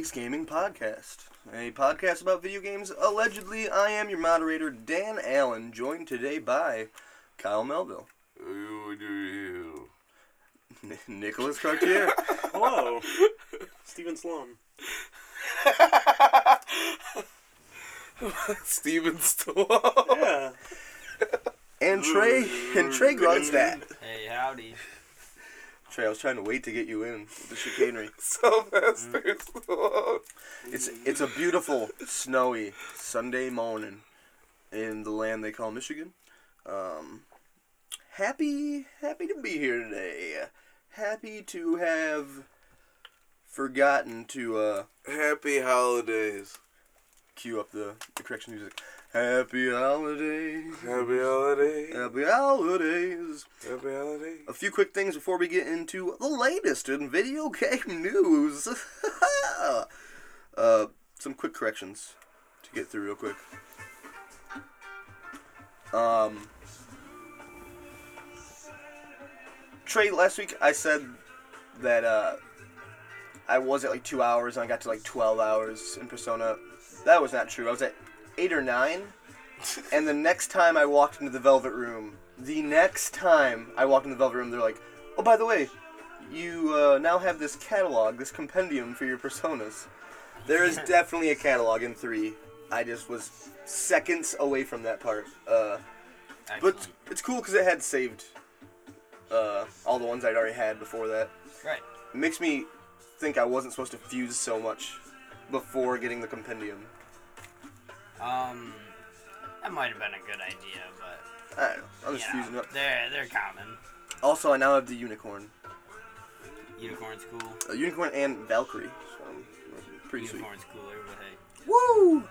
to the Great Lakes Gaming Podcast, a podcast about video games. Allegedly, I am your moderator, Dan Allen, joined today by Kyle Melville, Nicholas Cartier, Hello, Stephen Sloan. Steven Stallone. Yeah. and Trey, and Trey Grunstadt. Hey, howdy. Trey, I was trying to wait to get you in with the chicanery. Sylvester Stallone. It's it's a beautiful, snowy Sunday morning in the land they call Michigan. Um, happy happy to be here today. Happy to have forgotten to uh, Happy holidays. cue up the, the correction music. Happy holidays. Happy holidays. Happy holidays. Happy holidays. A few quick things before we get into the latest in video game news. uh, some quick corrections to get through real quick. Um, Trey, last week I said that uh, I was at like two hours and I got to like 12 hours in Persona. That was not true. I was at eight or nine. and the next time I walked into the Velvet Room, the next time I walked into the Velvet Room, they're like, "Oh, by the way, you uh, now have this catalog, this compendium for your personas." There is definitely a catalog in three. I just was seconds away from that part. Uh, but it's cool because it had saved uh, all the ones I'd already had before that. Right. It makes me think I wasn't supposed to fuse so much before getting the compendium. Um, that might have been a good idea, but I don't know. I'm just you know, up. they're they're common. Also, I now have the unicorn. Unicorn's cool. A unicorn and Valkyrie. So, pretty sweet. Unicorn's cooler, but hey. Woo!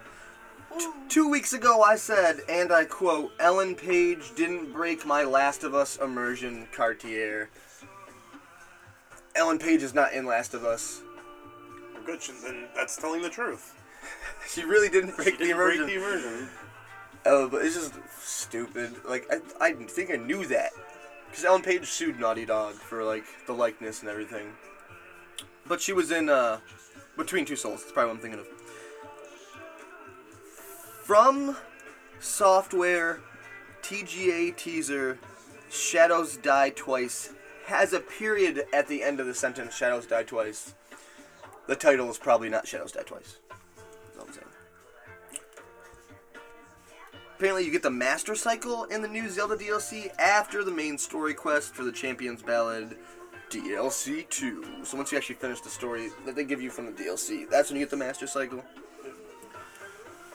T- two weeks ago, I said, and I quote, Ellen Page didn't break my Last of Us immersion, Cartier. Ellen Page is not in Last of Us. Well, good. sh- Then that's telling the truth. She really didn't break the didn't immersion. break the immersion. Oh, but it's just stupid. Like, I, I think I knew that. Because Ellen Page sued Naughty Dog for, like, the likeness and everything. But she was in, uh, Between Two Souls. That's probably what I'm thinking of. From Software TGA teaser Shadows Die Twice has a period at the end of the sentence Shadows Die Twice. The title is probably not Shadows Die Twice. Apparently, you get the Master Cycle in the new Zelda DLC after the main story quest for the Champion's Ballad DLC 2. So once you actually finish the story that they give you from the DLC, that's when you get the Master Cycle.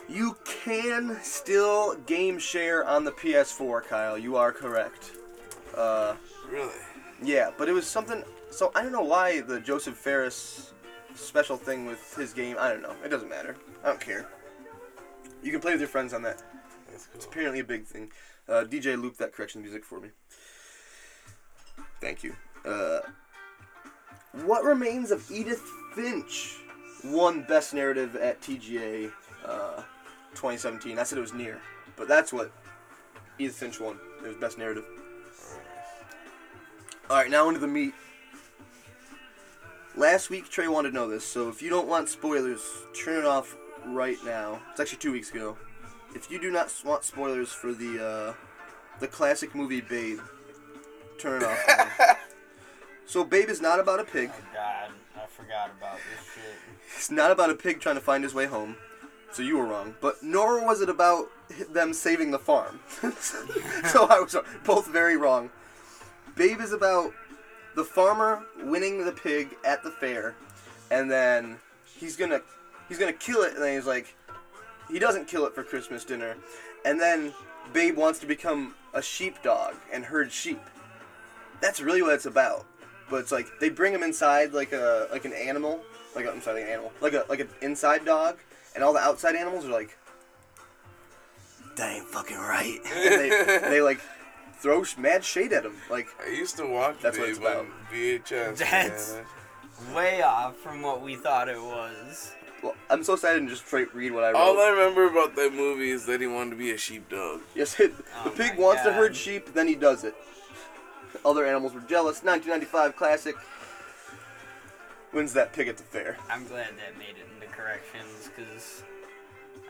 You can still game share on the PS4, Kyle. You are correct. Uh, Really? yeah, but it was something. So I don't know why the Josef Fares special thing with his game. I don't know. It doesn't matter. I don't care. You can play with your friends on that. That's It's apparently a big thing. Uh, DJ loop that correction music for me. Thank you. Uh, what remains of Edith Finch? Won Best Narrative at TGA uh, 2017. I said it was near, but that's what Edith Finch won. It was Best Narrative. All right, now into the meat. Last week, Trey wanted to know this, so if you don't want spoilers, turn it off right now. It's actually two weeks ago. If you do not want spoilers for the uh, the classic movie Babe, turn it off. so Babe is not about a pig. Oh God, I forgot about this shit. It's not about a pig trying to find his way home. So you were wrong. But nor was it about them saving the farm. so I was both very wrong. Babe is about the farmer winning the pig at the fair, and then he's gonna he's gonna kill it, and then he's like, he doesn't kill it for Christmas dinner, and then Babe wants to become a sheepdog and herd sheep. That's really what it's about. But it's like they bring him inside like a like an animal, like a, I'm sorry, like an animal, like a like an inside dog, and all the outside animals are like, that ain't fucking right. And they they like throw mad shade at him. Like I used to watch That's what it's about. on VHS. That's- man. Way off from what we thought it was. Well, I'm so sad I didn't just straight read what I wrote. All I remember about that movie is that he wanted to be a sheepdog. yes, it, Oh the pig my wants to herd sheep, then he does it. Other animals were jealous. 1995 classic. wins that pig at the fair. I'm glad that made it into corrections because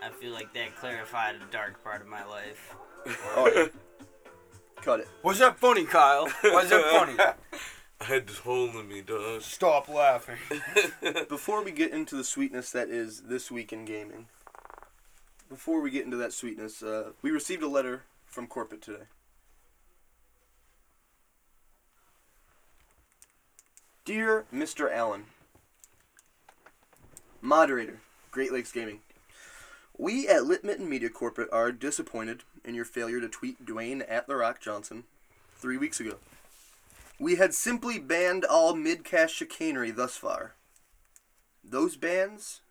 I feel like that clarified a dark part of my life. Oh, yeah. Cut it. Was that funny, Kyle? Was that funny? I had this hole in me, dog. Stop laughing. Before we get into the sweetness that is this week in gaming, before we get into that sweetness, uh, we received a letter from corporate today. Dear Mr. Allen, Moderator, Great Lakes Gaming, we at Lit Mitten Media Corporate are disappointed in your failure to tweet Dwayne at The Rock Johnson three weeks ago. We had simply banned all mid-cast chicanery thus far. Those bans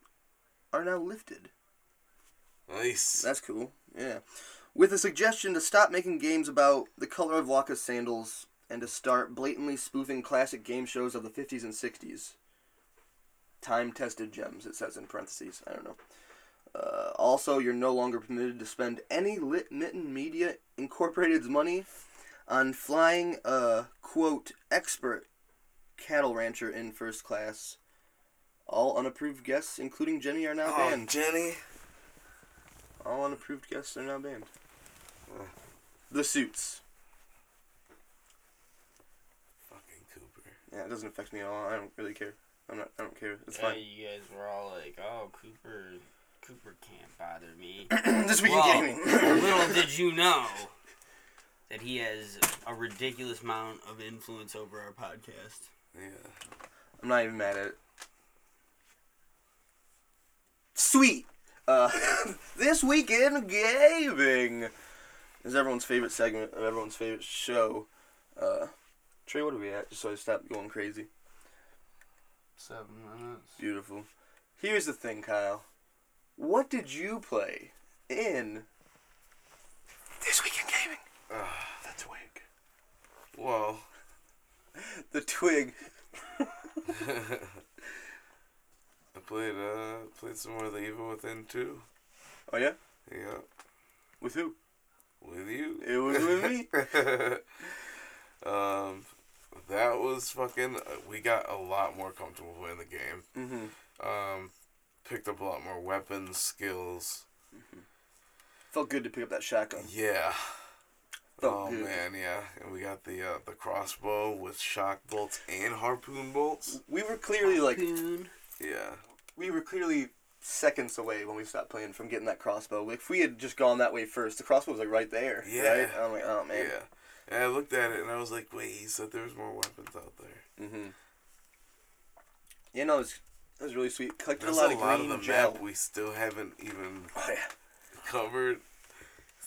are now lifted. Nice. That's cool. Yeah. With a suggestion to stop making games about the color of Waka's sandals and to start blatantly spoofing classic game shows of the 50s and 60s. Time tested gems, it says in parentheses. I don't know. Uh, also, you're no longer permitted to spend any Lit Mitten Media Incorporated's money on flying a, quote, expert cattle rancher in first class. All unapproved guests, including Jenny, are now Oh, banned. Jenny. All unapproved guests are now banned. The suits. Fucking Cooper. Yeah, it doesn't affect me at all. I don't really care. I'm not. I don't care. It's Yeah, fine. you guys were all like, "Oh, Cooper, Cooper can't bother me." this week in well, gaming. little did you know that he has a ridiculous amount of influence over our podcast. Yeah. I'm not even mad at it. Sweet. Uh, this week in gaming is everyone's favorite segment of everyone's favorite show. Uh, Trey, what are we at? Just so I stop going crazy. Seven minutes. Beautiful. Here's the thing, Kyle. What did you play in this week in gaming? Ah, The twig. Well, The twig. I played uh played some more of the Evil Within too. Oh yeah. Yeah. With who? With you. It was with me. um, that was fucking. Uh, we got a lot more comfortable playing the game. mm-hmm. Um, picked up a lot more weapons, skills. Mhm. Felt good to pick up that shotgun. Yeah. Felt oh good. man, yeah. And we got the uh, the crossbow with shock bolts and harpoon bolts. We were clearly like Harpoon. Yeah. we were clearly seconds away when we stopped playing from getting that crossbow. If we had just gone that way first, the crossbow was like right there. Yeah. Right? I'm like, oh man. Yeah. And I looked at it and I was like, wait, he said there's more weapons out there. Mm-hmm. Yeah, no, it was, it was really sweet. Collected There's a lot of green the gel. map we still haven't even Oh yeah. covered.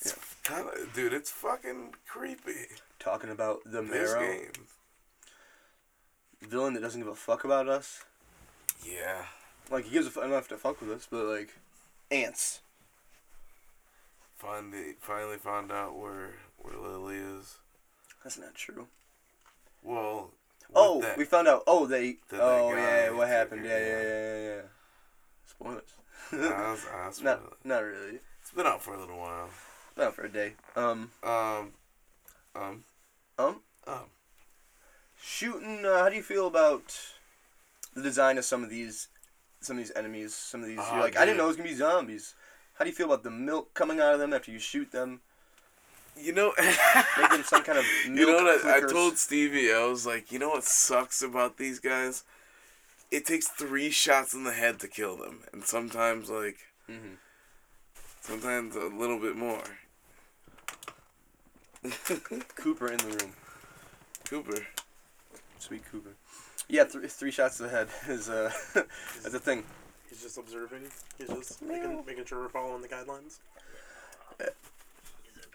It's kinda, dude, it's fucking creepy. Talking about the This marrow game. villain that doesn't give a fuck about us. Yeah. Like he gives a f- enough to fuck with us, but like ants. Finally, finally found out where where Lily is. That's not true. Well. Oh, that- we found out. Oh, they. oh yeah, what happened? Yeah, yeah, yeah. yeah, yeah, yeah. Spoilers. I was- I was- not, not really. It's been out for a little while. Not for a day. Um, Um, um, um, um. shooting. Uh, how do you feel about the design of some of these, some of these enemies? Some of these. Ah, you're like, I didn't know it was gonna be zombies. How do you feel about the milk coming out of them after you shoot them? You know, them some kind of you know what I, I told Stevie? I was like, you know what sucks about these guys? It takes three shots in the head to kill them, and sometimes like, Mhm. sometimes a little bit more. Cooper in the room. Cooper. Sweet Cooper. Yeah, th- three shots to the head is uh, that's a thing. He's just observing. He's just making, making sure we're following the guidelines.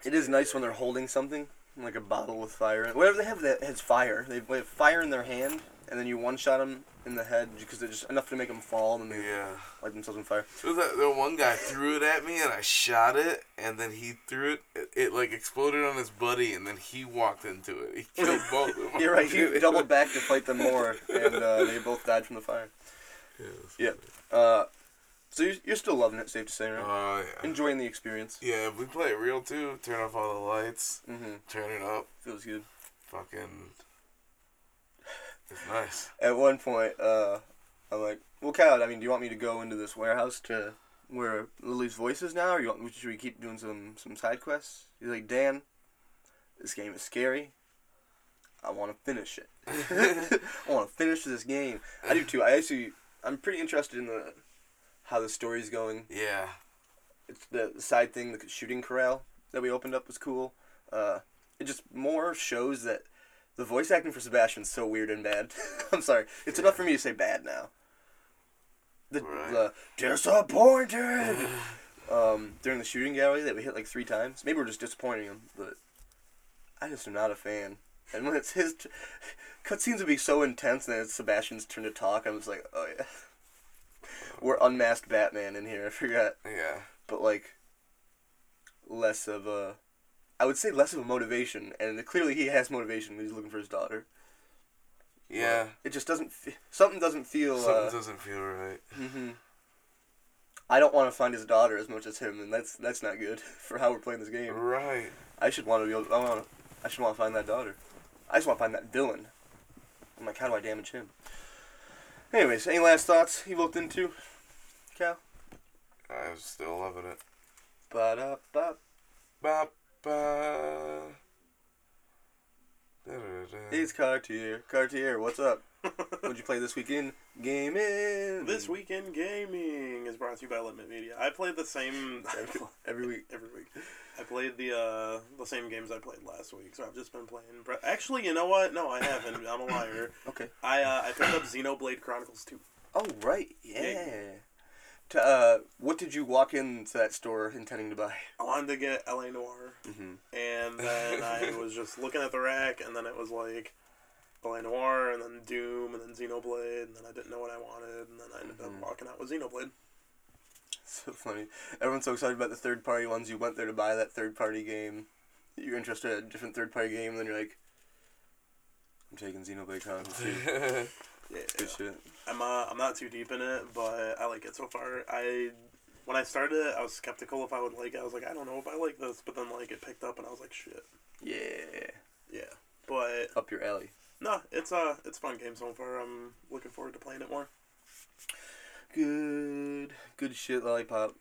It is nice when they're holding something like a bottle with fire. Whatever they have that has fire. They they have fire in their hand, and then you one shot them in the head because they're just enough to make them fall, and then they Yeah. light themselves on fire. Was that, the one guy threw it at me and I shot it and then he threw it, it, it like exploded on his buddy and then he walked into it. He killed both of them. You're right. He doubled back to fight them more, and uh, they both died from the fire. Yeah. Yeah. Uh, so you're, you're still loving it, safe to say, right? Oh yeah. Enjoying the experience. Yeah, we play it real too, turn off all the lights, Mm-hmm. turn it up, Feels good. fucking. Nice. At one point, uh, I'm like, well, Cal, I mean, do you want me to go into this warehouse to where Lily's voice is now, or you want, should we keep doing some some side quests? He's like, Dan, this game is scary. I want to finish it. I want to finish this game. I do too. I actually, I'm pretty interested in the how the story's going. Yeah. It's the side thing, the shooting corral that we opened up was cool. Uh, it just more shows that the voice acting for Sebastian's so weird and bad. I'm sorry. It's enough for me to say bad now. The, Right. the disappointed um, during the shooting gallery that we hit like three times. Maybe we're just disappointing him, but I just am not a fan. And when it's his t- cutscenes would be so intense, and then it's Sebastian's turn to talk. I'm just like, oh yeah, we're unmasked Batman in here. I forgot Yeah. but like less of a I would say less of a motivation and clearly he has motivation when he's looking for his daughter. Yeah. It just doesn't fe- something doesn't feel Something uh, doesn't feel right. hmm I don't want to find his daughter as much as him and that's that's not good for how we're playing this game. Right. I should want to be able I want I should want to find that daughter. I just want to find that villain. I'm like how do I damage him? Anyways, any last thoughts you looked into? Cal? I'm still loving it. Ba da ba Ba ba. It's Cartier. Cartier, what's up? What'd you play this weekend? Gaming. This weekend gaming is brought to you by Lit Mitten Media. I played the same every, every week. every week. I played the uh, the same games I played last week, so I've just been playing. Bre- Actually, you know what? No, I haven't. I'm a liar. Okay. I uh, I picked up Xenoblade Chronicles 2. Oh right, yeah. Yeah. Uh, what did you walk into that store intending to buy? I wanted to get LA Noir, Mm-hmm. and then I was just looking at the rack, and then it was like LA Noir, and then Doom, and then Xenoblade, and then I didn't know what I wanted, and then I ended Mhm. up walking out with Xenoblade. So funny. Everyone's so excited about the third party ones. You went there to buy that third party game. You're interested in a different third party game, and then you're like, I'm taking Xenoblade Chronicles 2. Yeah, Good shit. I'm uh, I'm not too deep in it, but I like it so far. I when I started it, I was skeptical if I would like it. I was like, I don't know if I like this, but then like it picked up, and I was like, shit, Yeah. yeah. But Up your alley. no, it's uh, it's a fun game so far. I'm looking forward to playing it more. Good, good shit, lollipop.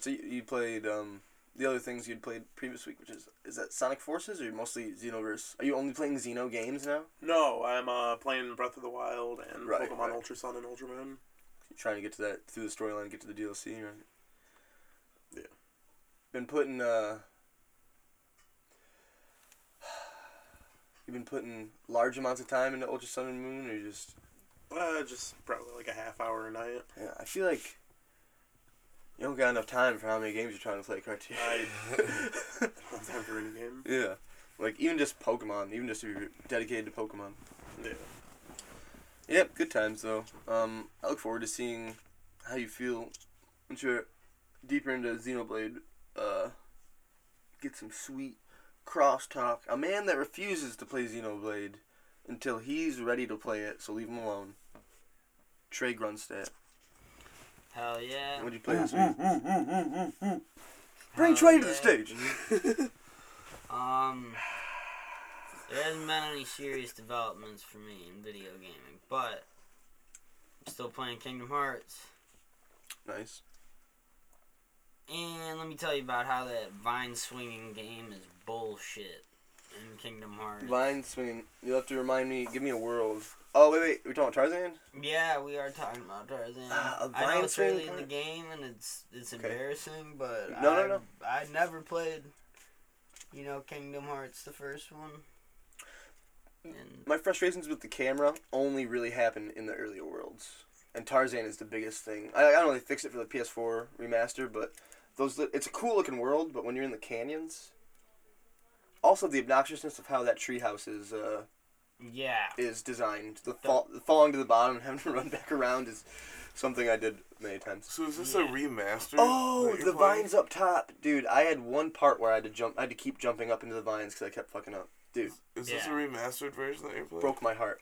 So you, you played um the other things you'd played previous week, which is is that Sonic Forces or mostly Xenoverse? Are you only playing Xeno games now? No, I'm uh playing Breath of the Wild and Right, Pokemon right. Ultra Sun and Ultra Moon. You're trying to get to that through the storyline, get to the DLC, right? Yeah. Been putting uh. You've been putting large amounts of time into Ultra Sun and Moon, or just Uh, just probably like a half hour a night. yeah. I feel like you don't got enough time for how many games you're trying to play, Cartier. I don't have time for any game. Yeah. Like even just Pokemon, even just if you're dedicated to Pokemon. Yeah. Yep, good times though. Um, I look forward to seeing how you feel once you're deeper into Xenoblade. Uh, get some sweet crosstalk. A man that refuses to play Xenoblade until he's ready to play it, so leave him alone. Trey Grunstadt. Hell yeah. What'd you play this week? Bring Hell Trey to the stage. Um, there hasn't been any serious developments for me in video gaming, but I'm still playing Kingdom Hearts. nice. And let me tell you about how that vine swinging game is bullshit in Kingdom Hearts. Vine swinging. You'll have to remind me. Give me a world. Oh wait, wait. We're talking about Tarzan. Yeah, we are talking about Tarzan. A I know it's early in the game and it's it's Okay. embarrassing, but No, I, no, no. I never played, you know, Kingdom Hearts the first one. And My frustrations with the camera only really happen in the earlier worlds, and Tarzan is the biggest thing. I, I don't they fixed it for the PS4 remaster, but those it's a cool looking world. But when you're in the canyons, also the obnoxiousness of how that treehouse is uh, yeah, is designed. The fall, the falling to the bottom and having to run back around is something I did many times. So is this Yeah. a remaster? Oh, the playing? vines up top, dude! I had one part where I had to jump. I had to keep jumping up into the vines because I kept fucking up. Dude, Is this a remastered version that you're playing? broke my heart.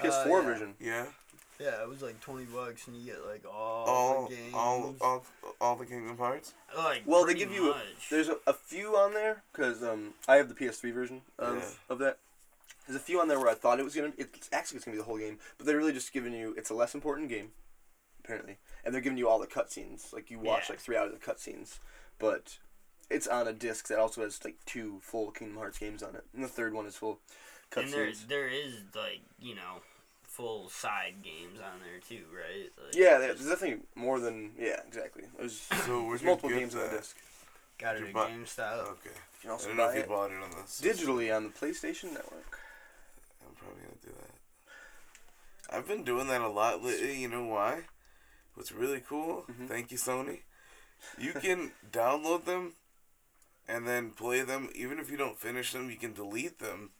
Uh, PS4 yeah. version. Yeah. yeah, it was like twenty bucks and you get like all, All, the games. all, all, all the Kingdom Hearts. like Well, they pretty give you- much. There's a, a few on there because um, I have the PS3 version of, Yeah. of that. There's a few on there where I thought it was gonna. It's actually it's gonna be the whole game, but they're really just giving you. It's a less important game, apparently, and they're giving you all the cutscenes. Like you watch Yeah. like three hours of cutscenes, but it's on a disc that also has like two full Kingdom Hearts games on it, and the third one is full And there, there is like you know, full side games on there too, right? Like, Yeah, there's definitely more than yeah, exactly. There's, So there's multiple good games on the disc. got it Your at GameStop. Okay. You can I don't know buy if you it bought it on this. digitally on the PlayStation Network. I'm gonna do that. I've been doing that a lot lately. You know why? What's really cool? Mhm. Thank you, Sony. You can download them and then play them. Even if you don't finish them, you can delete them,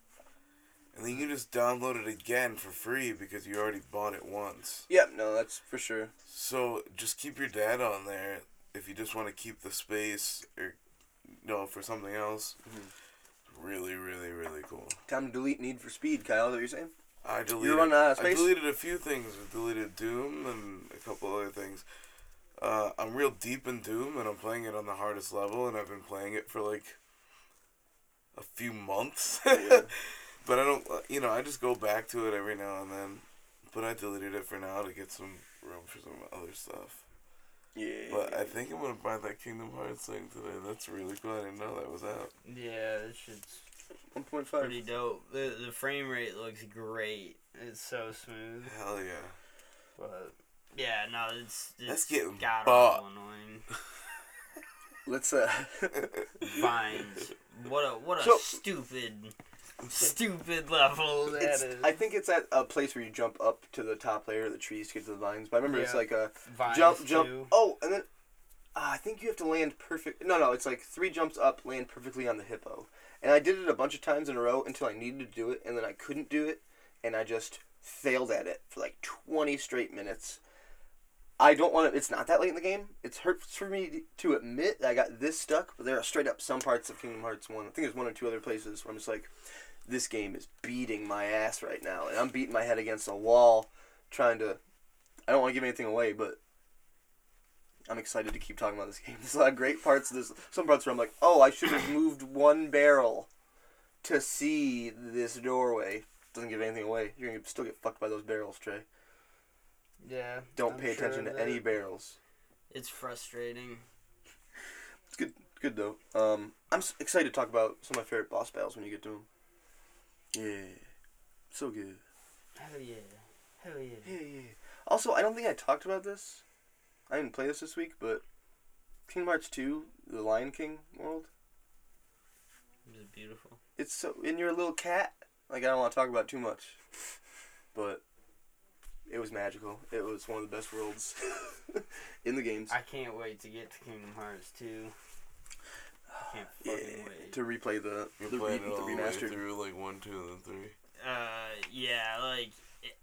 and then you can just download it again for free because you already bought it once. Yep, no, that's for sure. So just keep your data on there if you just want to keep the space or no for something else. Mhm. Really, really, really cool. Time to delete Need for Speed, Kyle. That what you're saying? I deleted. running out of I deleted a few things. I deleted Doom and a couple other things. Uh, I'm real deep in Doom, and I'm playing it on the hardest level, and I've been playing it for like a few months. Yeah. but I don't, uh, you know, I just go back to it every now and then. But I deleted it for now to get some room for some other stuff. Yeah. But I think I'm gonna buy that Kingdom Hearts thing today. That's really cool. I didn't know that was out. Yeah, this shit's 1.5. pretty dope. The the frame rate looks great. It's so smooth. Hell yeah. But yeah, no, it's, it's That's getting god bought. awful annoying. Let's uh. Vines. What a what a So- stupid stupid level that it's, is. I think it's at a place where you jump up to the top layer of the trees to get to the vines. But I remember it's like a Vines jump, jump. Oh, and then uh, I think you have to land perfect. No, no, it's like three jumps up, land perfectly on the hippo. And I did it a bunch of times in a row until I needed to do it, and then I couldn't do it, and I just failed at it for like 20 straight minutes. I don't want to. It's not that late in the game. It hurts for me to admit that I got this stuck, but there are straight up some parts of Kingdom Hearts 1. I think there's one or two other places where I'm just like, this game is beating my ass right now, and I'm beating my head against a wall trying to. I don't want to give anything away, but I'm excited to keep talking about this game. There's a lot of great parts. There's some parts where I'm like, oh, I should have moved one barrel to see this doorway. Doesn't give anything away. You're gonna still get fucked by those barrels, Trey. Yeah. Don't I'm pay sure attention to any barrels. It's frustrating. It's good, good though. Um, I'm excited to talk about some of my favorite boss battles when you get to them. Yeah, so good. Hell yeah. Hell yeah. Yeah, yeah. Also, I don't think I talked about this. I didn't play this this week, but Kingdom Hearts 2, the Lion King world. It was beautiful. It's so in your little cat. Like I don't want to talk about it too much, but it was magical. It was one of the best worlds in the games. I can't wait to get to Kingdom Hearts 2. Can't Yeah, wait. to replay the You're the, re- the all way remastered. through like one, two, and then three. Uh, yeah, like,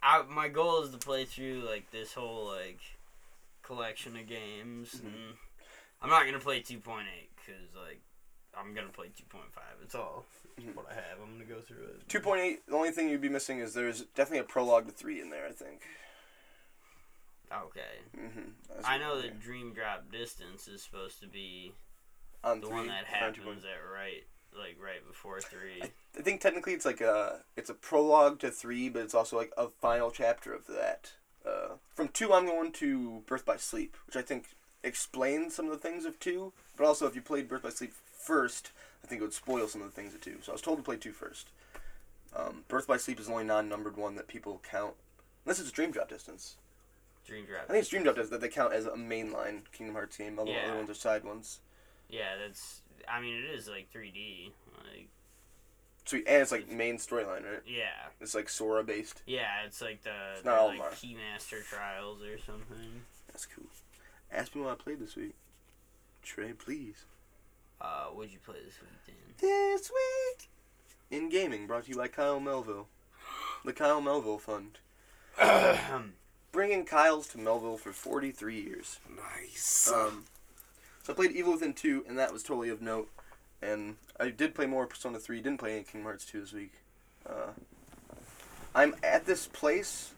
I, my goal is to play through, like, this whole, like, collection of games, Mhm. and I'm not gonna play 2.8, because, like, I'm gonna play 2.5. It's all Mhm. what I have. I'm gonna go through it. Two point eight. The only thing you'd be missing is there's definitely a prologue to three in there. I think. Okay. Mm-hmm. I know that Dream Drop Distance is supposed to be on the three, one that happens at right, like, right before 3. I think technically it's like a it's a prologue to three, but it's also like a final chapter of that. Uh, from two, I'm going to Birth by Sleep, which I think explains some of the things of two. But also, if you played Birth by Sleep first, I think it would spoil some of the things of two. So I was told to play two first. Um, Birth by Sleep is the only non-numbered one that people count, unless it's Dream Drop Distance. Dream Drop. I think it's Dream Drop Distance that they count as a mainline Kingdom Hearts game. All the Yeah. other ones are side ones. Yeah, that's. I mean, it is like 3D. Like, Sweet, and it's like main storyline, right? yeah, It's like Sora based. yeah, it's like the It's they're not like Keymaster Trials or something. That's cool. Ask me what I played this week. Trey, please. Uh, what'd you play this week, Dan? This week in gaming, brought to you by Kyle Melville, the Kyle Melville Fund, bringing Kyle's to Melville for 43 years. Nice. Um, so I played Evil Within 2, and that was totally of note. And I did play more Persona 3. Didn't play any Kingdom Hearts 2 this week. Uh, I'm at this place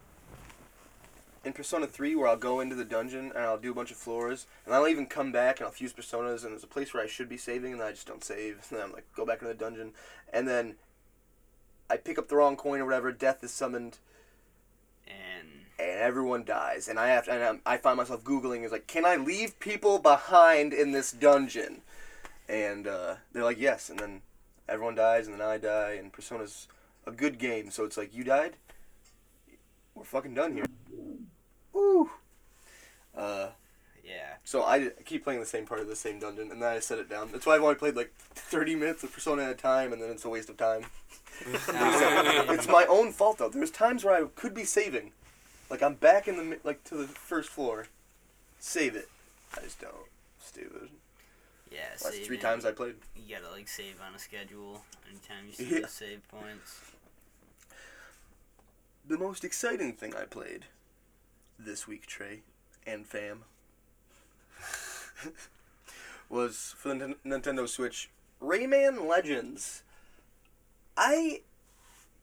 in Persona 3 where I'll go into the dungeon and I'll do a bunch of floors, and I'll even come back and I'll fuse Personas, and there's a place where I should be saving, and I just don't save. And then I'm like, go back into the dungeon. And then I pick up the wrong coin or whatever, death is summoned, And and everyone dies. And I have to, and I'm, I find myself googling is like, can I leave people behind in this dungeon? And uh, they're like, yes. And then everyone dies, and then I die. And Persona's a good game, so it's like you died. We're fucking done here. Woo. Uh, yeah, so I I keep playing the same part of the same dungeon, and then I set it down. That's why I've only played like 30 minutes of Persona at a time, and then it's a waste of time. it's my own fault though. There's times where I could be saving, like I'm back in the like to the first floor, save it. I just don't. Stupid. yeah. Last three times I played. You gotta like save on a schedule anytime you see Yeah. save points. The most exciting thing I played this week, Trey and fam, was for the Nin- Nintendo Switch Rayman Legends. I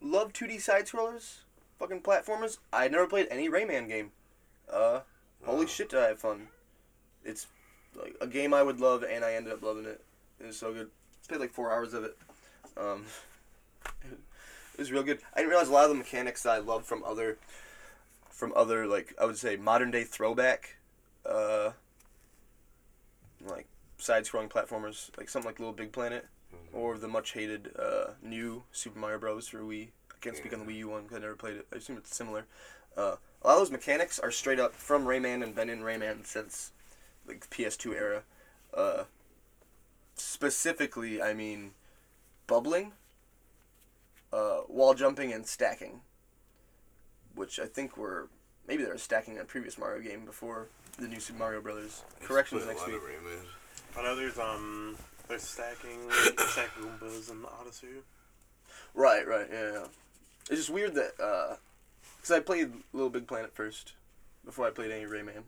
love 2D side scrollers, fucking platformers. I never played any Rayman game. Uh, holy Oh. shit, did I have fun! It's like a game I would love, and I ended up loving it. It was so good. Played like four hours of it. Um, it was real good. I didn't realize a lot of the mechanics that I love from other, from other like I would say modern day throwback, uh, like side-scrolling platformers, like something like Little Big Planet, or the much hated uh, new Super Mario Bros. for Wii. I can't speak on the Wii U one because I never played it. I assume it's similar. Uh, a lot of those mechanics are straight up from Rayman and been in Rayman since like the PS2 era. Uh, specifically, I mean, bubbling, uh, wall jumping, and stacking, which I think were maybe they were stacking in a previous Mario game before the new Super Mario Brothers. Corrections Put a next lot week. of Rayman. I know there's um there's stacking stack Goombas in the Odyssey. Right, right, yeah, yeah. It's just weird that, uh, because I played Little Big Planet first, before I played any Rayman.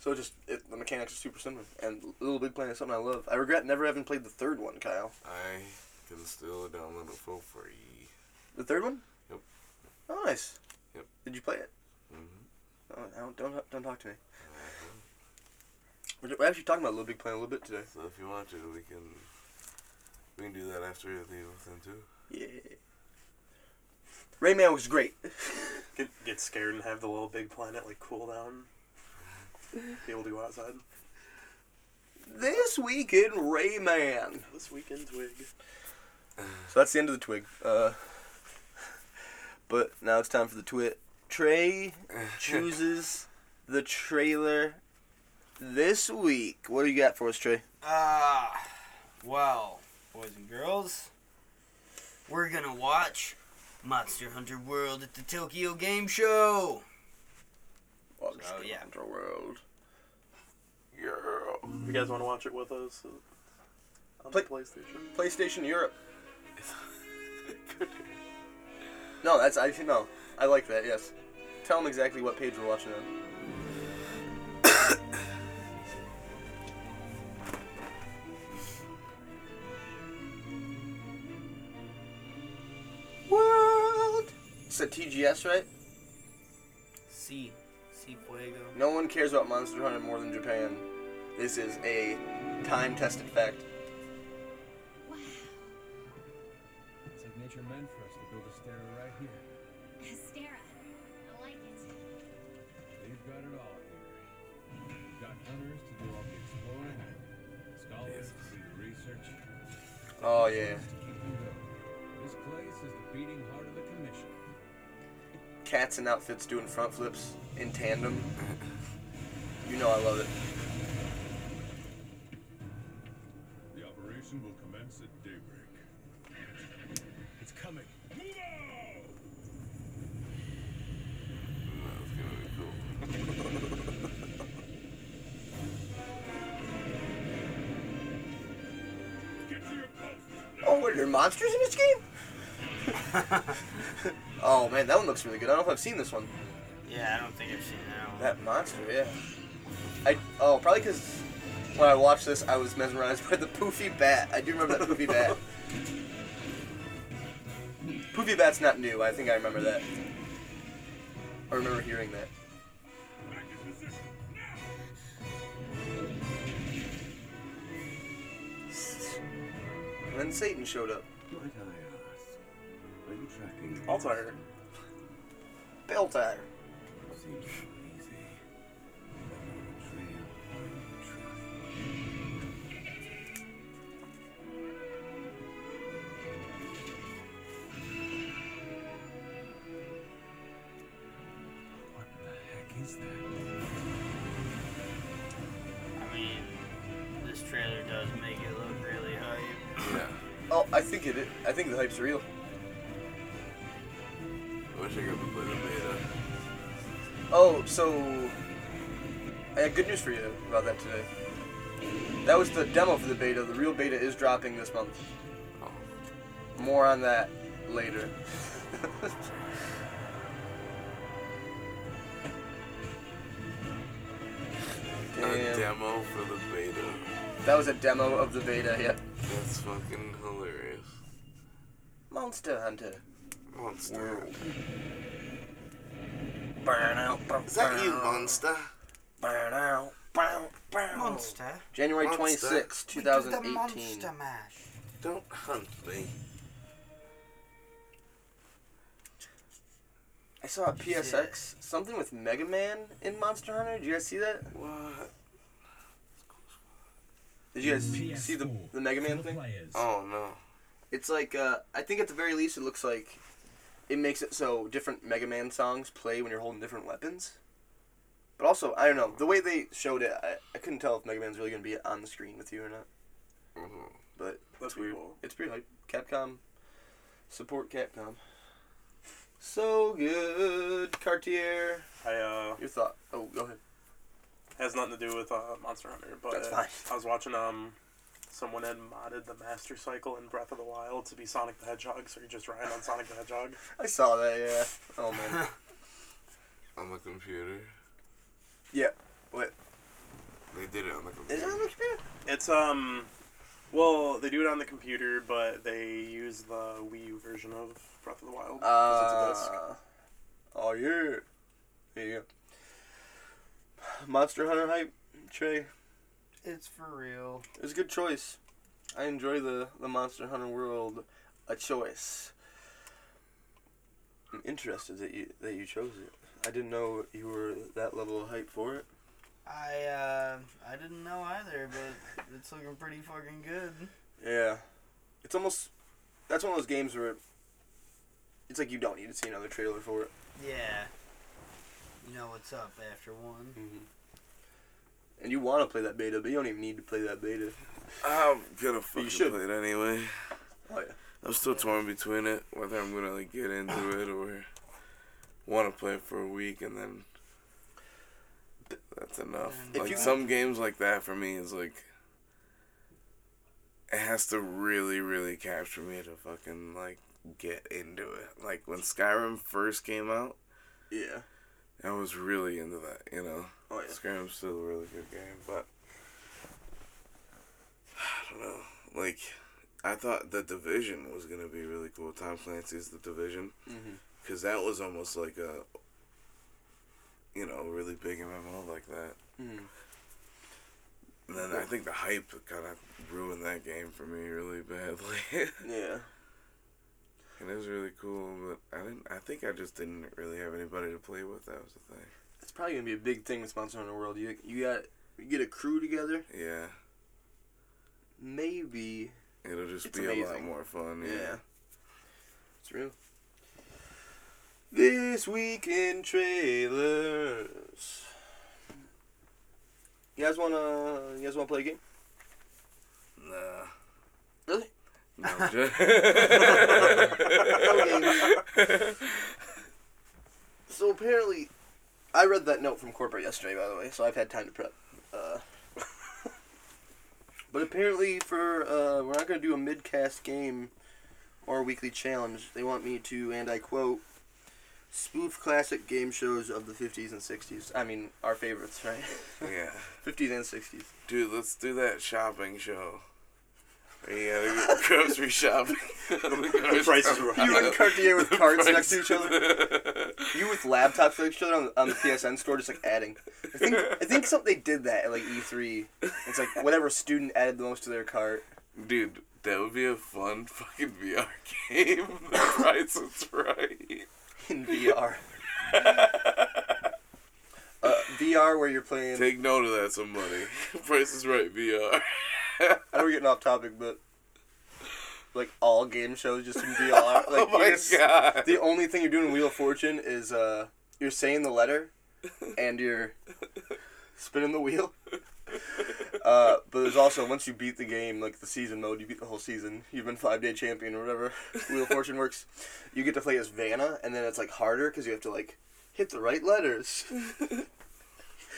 So just, it, the mechanics are super similar, and Little Big Planet is something I love. I regret never having played the third one, Kyle. I can still download it for free. The third one? Yep. Oh, nice. Yep. Did you play it? Mm-hmm. Oh, don't, don't, don't talk to me. We're, we're actually talking about Little Big Planet a little bit today. So if you want to, we can we can do that after with them too. Yeah. Rayman was great. Get get scared and have the little big planet like cool down. Be able to go outside. this week in Rayman. This weekend twig. So that's the end of the twig. Uh, but now it's time for the twit. Trey chooses the trailer this week. What do you got for us, Trey? Ah, well, boys and girls, we're gonna watch Monster Hunter World at the Tokyo Game Show. Monster Oh, yeah. Hunter World. Yeah. You guys want to watch it with us? uh, On Play- the PlayStation. PlayStation Europe. No, that's I no. I like that. Yes. Tell them exactly what page we're watching on. World. It's a TGS, right? See, see fuego. No one cares about Monster Hunter more than Japan. This is a time-tested fact. It's like nature meant for us to build a stair right here. Hystera. I like it. They've got it all here. We've got hunters to do all the exploring, scholars to do the research, Oh yeah. Cats in outfits doing front flips in tandem. You know I love it. The operation will commence at daybreak. It's coming. Move out! That's gonna be cool. Get to your posts! Oh, are there monsters in this game? oh man, that one looks really good. I don't know if I've seen this one. Yeah, I don't think I've seen that one. That monster, yeah. I oh probably because when I watched this, I was mesmerized by the poofy bat. I do remember that poofy bat. Poofy bat's not new. I think I remember that. I remember hearing that. Back in position, now! And then Satan showed up. Might I ask, the heck is that? I mean, this trailer does make it look really hype. Yeah. Oh, I think it. i- I think the hype's real. So I had good news for you about that today. That was the demo for the beta. The real beta is dropping this month. More on that later. A demo for the beta. That was a demo of the beta, yeah. That's fucking hilarious. Monster Hunter. Monster. Out. Is that you, monster? Burn out. Bow, bow. Monster. January Monster. 26, We do the 2018. monster mash. Don't hunt me. I saw a PSX, something with Mega Man in Monster Hunter. Did you guys see that? What? Did you guys see the, the Mega Man thing? Oh no. It's like, uh, I think at the very least it looks like it makes it so different Mega Man songs play when you're holding different weapons. But also, I don't know, the way they showed it, I, I couldn't tell if Mega Man's really going to be on the screen with you or not. Mhm. But That's it's weird. cool. It's pretty hype. Capcom. Support Capcom. So good. Cartier. I uh Your thought. Oh, go ahead. has nothing to do with uh, Monster Hunter, but That's fine. I was watching um someone had modded the Master Cycle in Breath of the Wild to be Sonic the Hedgehog, so you're just riding on Sonic the Hedgehog. I saw that, yeah. Oh, man. On the computer. yeah. What? They did it on the Is computer. it on the computer? It's um, well, they do it on the computer, but they use the Wii U version of Breath of the Wild 'cause it's a disc. Uh, oh, yeah. There you go. Monster Hunter hype, Trey. It's for real. It was a good choice. I enjoy the, the Monster Hunter world a choice. I'm interested that you that you chose it. I didn't know you were that level of hype for it. I uh, I didn't know either, but it's looking pretty fucking good. Yeah. It's almost that's one of those games where it's like you don't need to see another trailer for it. Yeah. You know what's up after one. Mm-hmm. And you want to play that beta, but you don't even need to play that beta. I'm gonna fucking should. play it anyway. Oh yeah. I'm still torn between it, whether I'm gonna like get into it or want to play it for a week and then that's enough. If like you- some games like that for me is like it has to really, really capture me to fucking like get into it. Like when Skyrim first came out, Yeah. I was really into that. You know, Oh yeah. Skyrim's still a really good game, but I don't know. Like, I thought the Division was gonna be really cool. Tom Clancy's The Division, because that was almost like a, you know, really big MMO like that. Mhm. And then I think the hype kind of ruined that game for me really badly. Yeah. and it was really cool, but I didn't. I think I just didn't really have anybody to play with. That was the thing. It's probably gonna be a big thing with Monster the World. You you got you get a crew together. Yeah, Maybe. it'll just It's be a lot more fun. Yeah. Yeah. It's real. This week in trailers. You guys wanna you guys wanna play a game? Nah. Really? No, just... So apparently, I read that note from corporate yesterday, by the way, so I've had time to prep. Uh, but apparently, for uh, we're not going to do a mid-cast game or a weekly challenge. They want me to, and I quote, spoof classic game shows of the 50s and 60s. I mean, our favorites, right? yeah. 50s and 60s. Dude, let's do that shopping show. Where you go grocery shopping. the prices are You and Cartier with The carts next to each other. other. You with laptops next to each other on, on the PSN store, just like adding. I think I think something they did that at like E3. It's like whatever student added the most to their cart. Dude, That would be a fun fucking VR game. the price is right. in VR. uh, VR where you're playing. Take note of that, somebody. Price is right, VR. I know we're getting off topic, but like all game shows just in VR. Like oh my god. The only thing you're doing in Wheel of Fortune is uh, you're saying the letter, and you're spinning the wheel. Uh, but there's also once you beat the game, like the season mode, you beat the whole season. You've been five day champion or whatever. Wheel of Fortune works. You get to play as Vanna, and then it's like harder because you have to like hit the right letters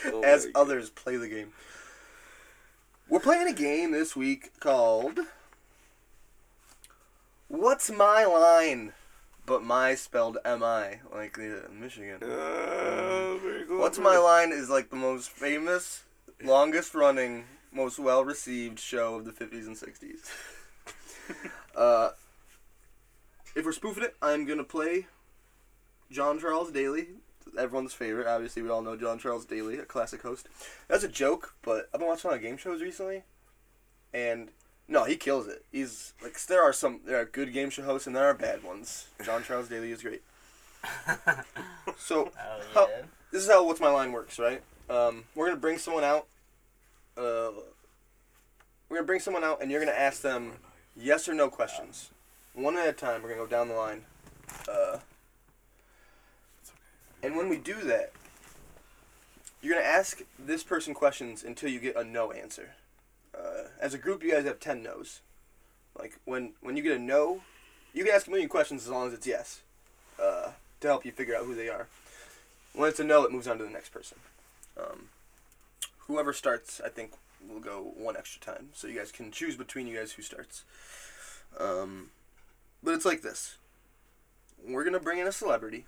Oh as others play the game. We're playing a game this week called What's My Line? But my spelled M I, like the Michigan. Uh, very cool. What's My Line is like the most famous, longest running, most well received show of the 50s and 60s. uh, if we're spoofing it, I'm going to play John Charles Daly, everyone's favorite. Obviously, we all know John Charles Daly, a classic host. That's a joke, but I've been watching a lot of game shows recently, and no, he kills it. He's like there are some there are good game show hosts and there are bad ones. John Charles Daly is great. So Oh How- this is how what's my line works, right? Um, we're gonna bring someone out. Uh, we're gonna bring someone out, and you're gonna ask them yes or no questions, one at a time. We're gonna go down the line. Uh, and when we do that, you're gonna ask this person questions until you get a no answer. Uh, as a group, you guys have ten no's. Like when when you get a no, you can ask a million questions as long as it's yes, uh, to help you figure out who they are. When it's a no, it moves on to the next person. Um, whoever starts, I think, will go one extra time. So you guys can choose between you guys who starts. Um, but it's like this. We're gonna bring in a celebrity.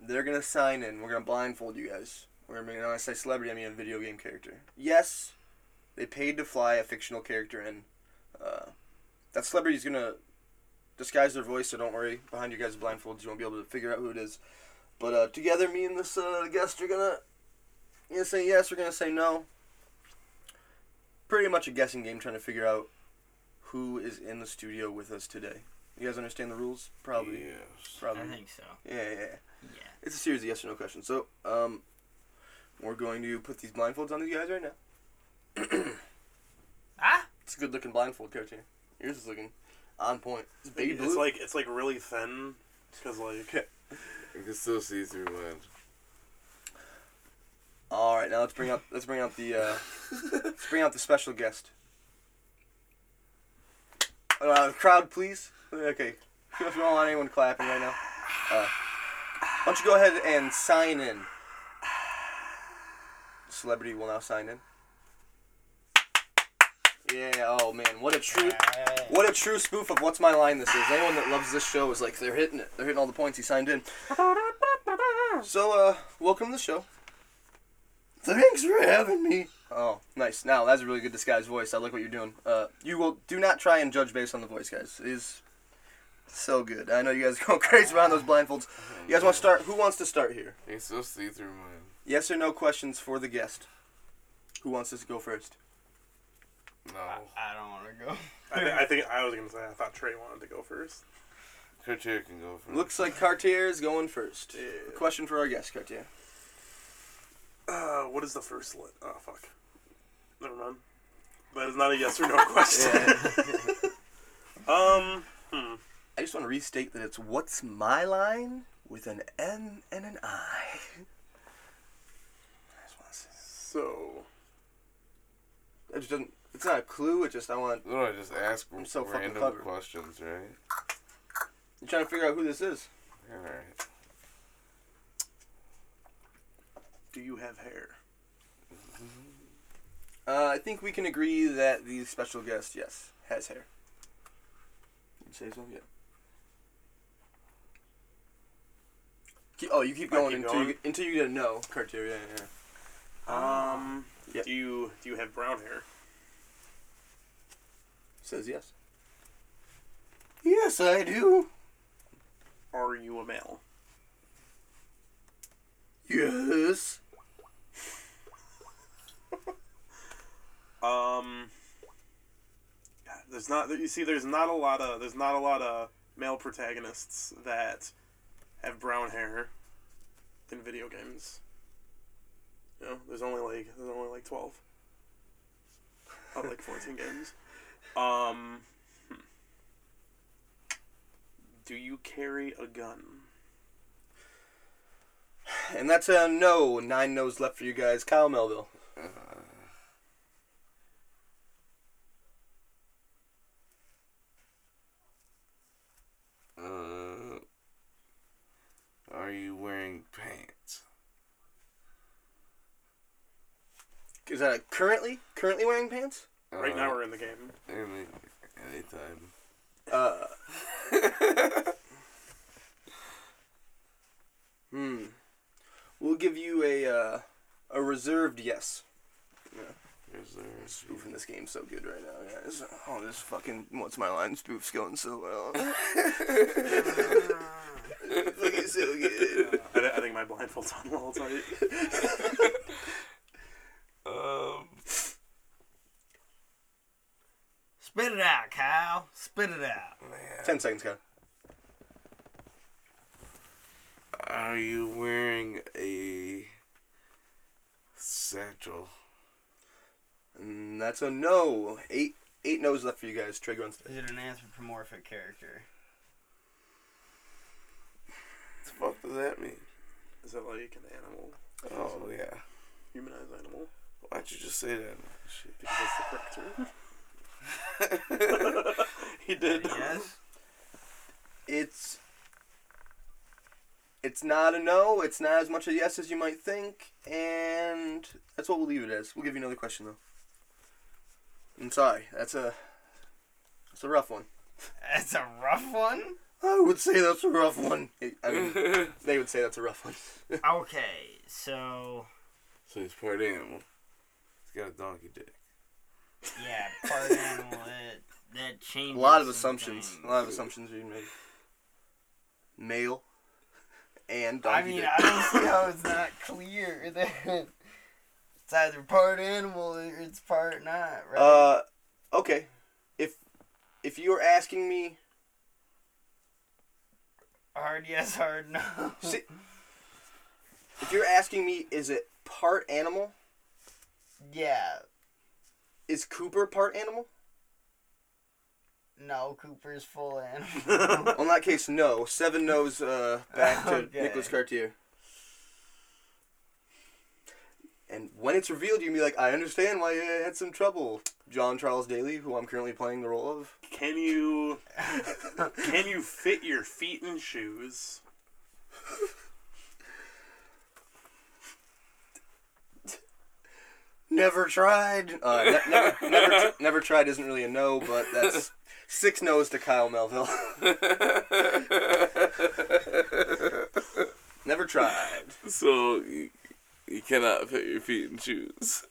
They're gonna sign in. We're gonna blindfold you guys. We're gonna when I say celebrity, I mean a video game character. Yes, they paid to fly a fictional character in. Uh, that celebrity's gonna disguise their voice, so don't worry. Behind you guys' blindfolds, you won't be able to figure out who it is. But uh, together, me and this uh, guest are gonna, gonna say yes. We're gonna say no. Pretty much a guessing game, trying to figure out who is in the studio with us today. You guys understand the rules? Probably. Yes. Probably. I think so. Yeah, yeah, yeah. Yeah. It's a series of yes or no questions. So, um, we're going to put these blindfolds on these guys right now. Ah. It's a good looking blindfold character. Yours is looking on point. It's baby blue. It's like it's like really thin, cause like You can still see through mine. All right, now let's bring up let's bring out the uh, let's bring out the special guest. Uh, crowd, please. Okay, if you don't want anyone clapping right now, uh, why don't you go ahead and sign in? Celebrity will now sign in. Yeah. Oh man, what a true what a true spoof of what's my line this is. Anyone that loves this show is like they're hitting it. They're hitting all the points. He signed in. So uh, welcome to the show. Thanks for having me. Oh, nice. Now that's a really good disguised voice. I like what you're doing. Uh, you will do not try and judge based on the voice, guys. It is so good. I know you guys go crazy around those blindfolds. You guys want to start? Who wants to start here? You can still see through mine. Yes or no questions for the guest. Who wants us to go first? No. I don't want to go. I, th- I think I was gonna say I thought Trey wanted to go first. Cartier can go first. Looks like Cartier is going first. Yeah. Question for our guest, Cartier. Uh, what is the first lit? Oh fuck. Never mind. That is not a yes or no question. um. Hmm. I just want to restate that it's what's my line with an N and an I. I just want to say. So. It just doesn't. It's not a clue. It's just I want. No, I just ask I'm so fucking random clever. questions, right? You're trying to figure out who this is. Alright. Do you have hair? Uh, I think we can agree that the special guest, yes, has hair. You say so? Yeah. Keep, oh, you keep I going keep until going? you get, until you get a no criteria. Yeah, yeah. Um. Yeah. Do you do you have brown hair? Says yes. Yes, I do. Are you a male? Yes. Um. There's not you see there's not a lot of there's not a lot of male protagonists that have brown hair in video games. You know, there's only like there's only like twelve. Out of like fourteen games. Um hmm. Do you carry a gun? And that's a no. Nine no's left for you guys. Kyle Melville. Uh, are you wearing pants? Is that a currently currently wearing pants? Right Uh, now we're in the game. Any, anytime. Uh. hmm. We'll give you a uh, a reserved yes. Is there Spoofing this game so good right now, guys. Oh, this fucking what's my line spoof's going so well. Fucking so good. I, I think my blindfold's on a little tight. Um, Spit it out, Kyle. Spit it out. man. Ten seconds, Kyle. Are you wearing a satchel? And that's a no. Eight eight no's left for you guys. Trey Grunstad. Is it an anthropomorphic character? What the fuck does that mean? Is it like an animal? Oh, yeah. Humanized animal? Why'd you just say that? Shit. Because that's the correct term. he did. Yes. It's it's not a no. It's not as much a yes as you might think, and that's what we'll leave it as. We'll give you another question though. I'm sorry. That's a that's a rough one. That's a rough one. I would say that's a rough one. I mean, they would say that's a rough one. Okay, so So he's part animal. He's got a donkey dick. yeah, part animal. That that changes. a lot of assumptions. things. A lot of assumptions being made. Male and donkey dick. I mean, dick. I don't see how it's not clear that it's either part animal or it's part not, right? Uh, okay. If if you're asking me, hard yes, hard no. See- if you're asking me, is it part animal? yeah, Is Cooper part animal? no, Cooper's full animal. Well, in that case, no. Seven no's uh, back to Okay. Nicholas Cartier. And when it's revealed, you can be like, I understand why you had some trouble. John Charles Daly, who I'm currently playing the role of. Can you can you fit your feet in shoes? Never tried. Uh, ne- never, never, tr- never tried isn't really a no, but that's six no's to Kyle Melville. never tried. So you, you cannot put your feet in shoes.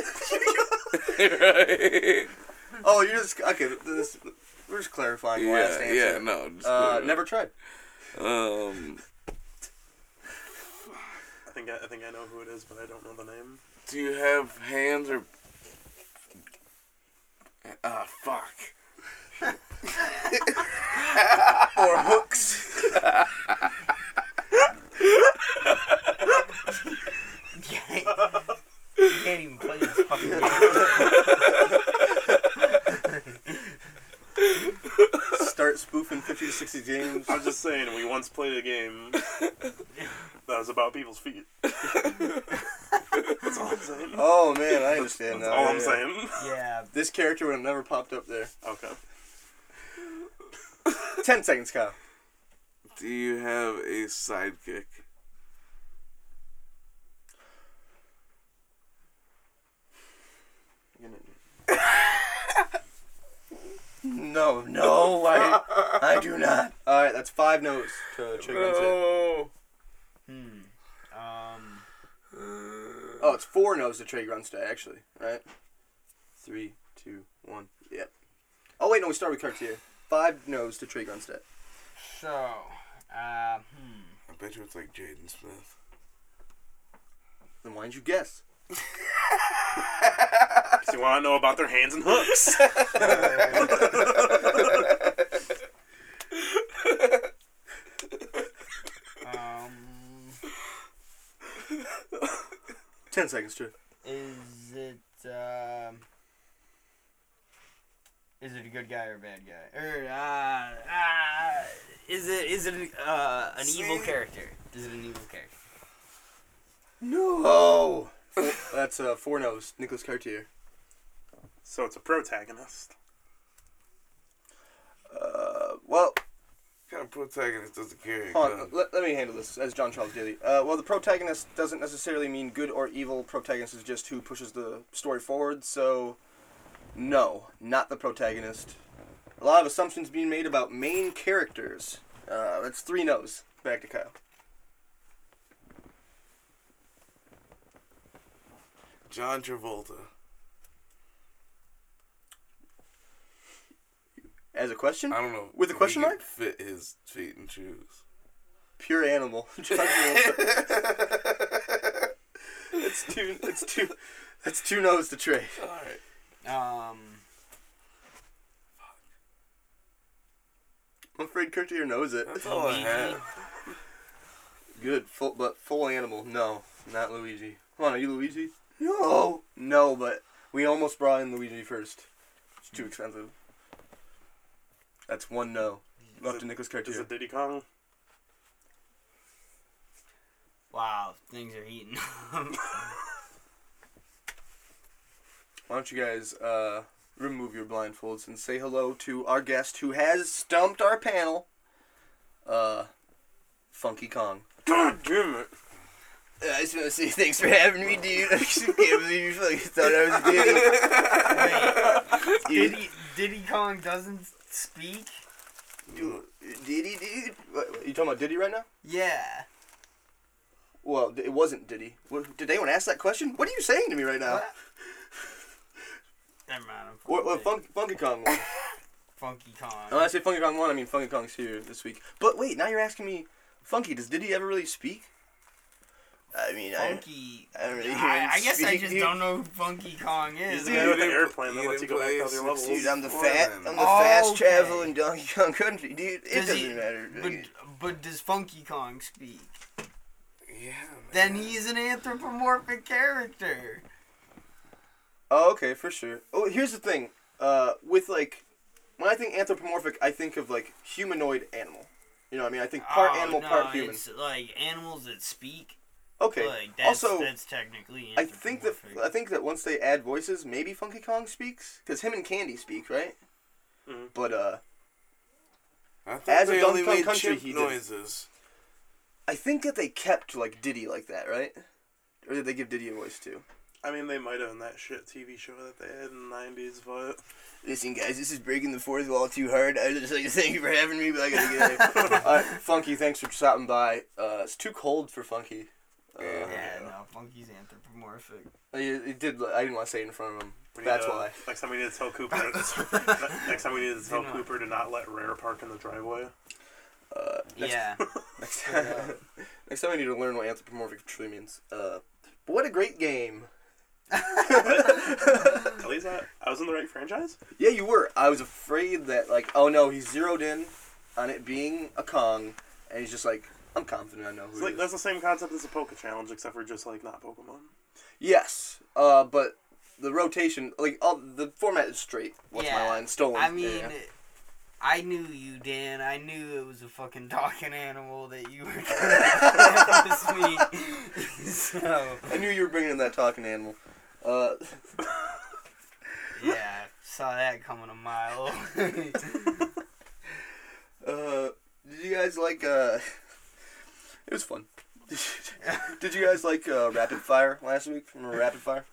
right? Oh, you're just okay. This, we're just clarifying last Yeah, answer. yeah, no. Just Uh, never tried. Um, I think I, I think I know who it is, but I don't know the name. do you have hands or? Ah, fuck. Or hooks. you can't even play this fucking game. Start spoofing 50 to 60 games. I'm just saying, we once played a game that was about people's feet. That's all I'm saying. Oh man, I understand That's now. all yeah, I'm yeah. saying. Yeah, This character would have never popped up there. Okay. Ten seconds, Kyle. Do you have a sidekick? No, no, I, I do not. All right, that's five notes to Trey Grunstad. No. hmm. Um, Oh, it's four no's to Trey Grunstad, actually, right? Three, two, one. Yep. Oh wait, no, we start with Cartier. Five no's to Trey Grunstad. so, uh, hmm. I bet you it's like Jaden Smith. Then why didn't you guess? Because Do you want to know about their hands and hooks? Um, Ten seconds, Trey. is it um, is it a good guy or a bad guy? Or uh, uh, is it is it uh, an evil character? Is it an evil character? No. Four, that's uh, four no's. Nicholas Cartier. so it's a protagonist. Uh, well, What kind of protagonist doesn't carry a hold on. gun? Let, let me handle this as John Charles Daly. Uh, well, the protagonist doesn't necessarily mean good or evil. Protagonist is just who pushes the story forward. So, no, not the protagonist. A lot of assumptions being made about main characters. Uh, that's three no's. Back to Kyle. John Travolta. As a question, I don't know. With a question mark? Fit his feet and shoes. pure animal. John Travolta. it's two. It's two. That's two no's to Trey. All right. Um, I'm afraid Cartier knows it. That's all I have. Good, full, but full animal. No, not Luigi. Come on, are you Luigi? No, no, but we almost brought in Luigi first. It's too expensive. That's one no. Left to Nicholas Is Cartier. it Diddy Kong? wow, things are heating up. Why don't you guys uh, remove your blindfolds and say hello to our guest who has stumped our panel, uh, Funky Kong. God damn it! I just want to say thanks for having me, dude. I just can't believe you fucking thought I was Wait, Dude. Diddy, Diddy Kong doesn't speak? Dude, Diddy, dude. What, you talking about Diddy right now? Yeah. Well, it wasn't Diddy. What, did anyone ask that question? What are you saying to me right now? What? Never mind. I'm What, what Funky Kong won? Funky Kong. when I say Funky Kong won, I mean Funky Kong's here this week. But wait, now you're asking me, Funky, does Diddy ever really speak? I mean, Funky. I, I don't really hear I, I guess I just dude. don't know who Funky Kong is. He's the Dude, guy with the airplane that didn't lets you go back to other levels. Dude, I'm the fat. I'm the Oh, fast okay. traveling Donkey Kong Country, dude. It Does doesn't he- matter. But, but does Funky Kong speak? Yeah. Man. Then he's an anthropomorphic character. Oh, okay, for sure. Oh, here's the thing. Uh, with like, when I think anthropomorphic, I think of like humanoid animal. You know what I mean? I think part Oh, animal, no, part human. It's like animals that speak. Okay. Like that's, also, that's technically I think that. I think that once they add voices, maybe Funky Kong speaks because him and Candy speak, right? Mhm. But uh, I thought as a they Donkey only Kong made Country, chimp he did. noises. I think that they kept like Diddy like that, right? Or did they give Diddy a voice too? I mean, they might have in that shit TV show that they had in the '90s, but Listen, guys, this is breaking the fourth wall too hard. I just like to thank you for having me, but I gotta get out. of here. uh, Funky, thanks for stopping by. Uh, it's too cold for Funky. Uh, Yeah, no, Funky's anthropomorphic. It, it did. I didn't want to say it in front of him. we need That's to- why. Next time we need to tell Cooper. next time we need to tell You know. Cooper to not let Rare park in the driveway. Uh, next, Yeah. next time, next time I need to learn what anthropomorphic truly means. Uh, but what a great game! At least I, I was in the right franchise. Yeah, you were. I was afraid that like, oh no, he zeroed in on it being a Kong, and he's just like, I'm confident I know It's who like it is. that's the same concept as a Poke Challenge, except for just like not Pokemon. Yes, uh, but the rotation, like, all the format is straight. What's my line? Stolen. I mean, Yeah. I knew you, Dan. I knew it was a fucking talking animal that you were trying to this week. so, I knew you were bringing in that talking animal. Uh, yeah, saw that coming a mile. uh, did you guys like? Uh, it was fun. Did you guys like uh, Rapid Fire last week? Remember Rapid Fire?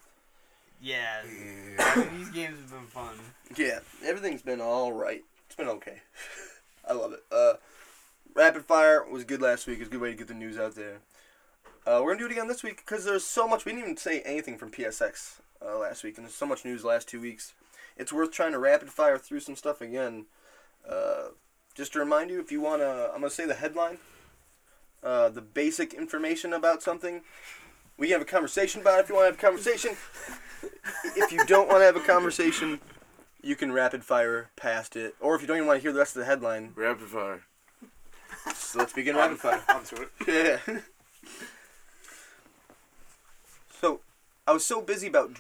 yeah, Yeah. these games have been fun. Yeah, everything's been all right. It's been okay. I love it. Uh, Rapid Fire was good last week. It's a good way to get the news out there. Uh, we're gonna do it again this week because there's so much. We didn't even say anything from PSX uh, last week, and there's so much news last two weeks. It's worth trying to rapid fire through some stuff again. Uh, just to remind you, if you wanna, I'm gonna say the headline, uh, the basic information about something. We can have a conversation about it if you want to have a conversation. if you don't want to have a conversation, you can rapid fire past it. Or if you don't even want to hear the rest of the headline, Rapid fire. so let's begin rapid fire. I'm Onto it. Yeah. so, I was so busy about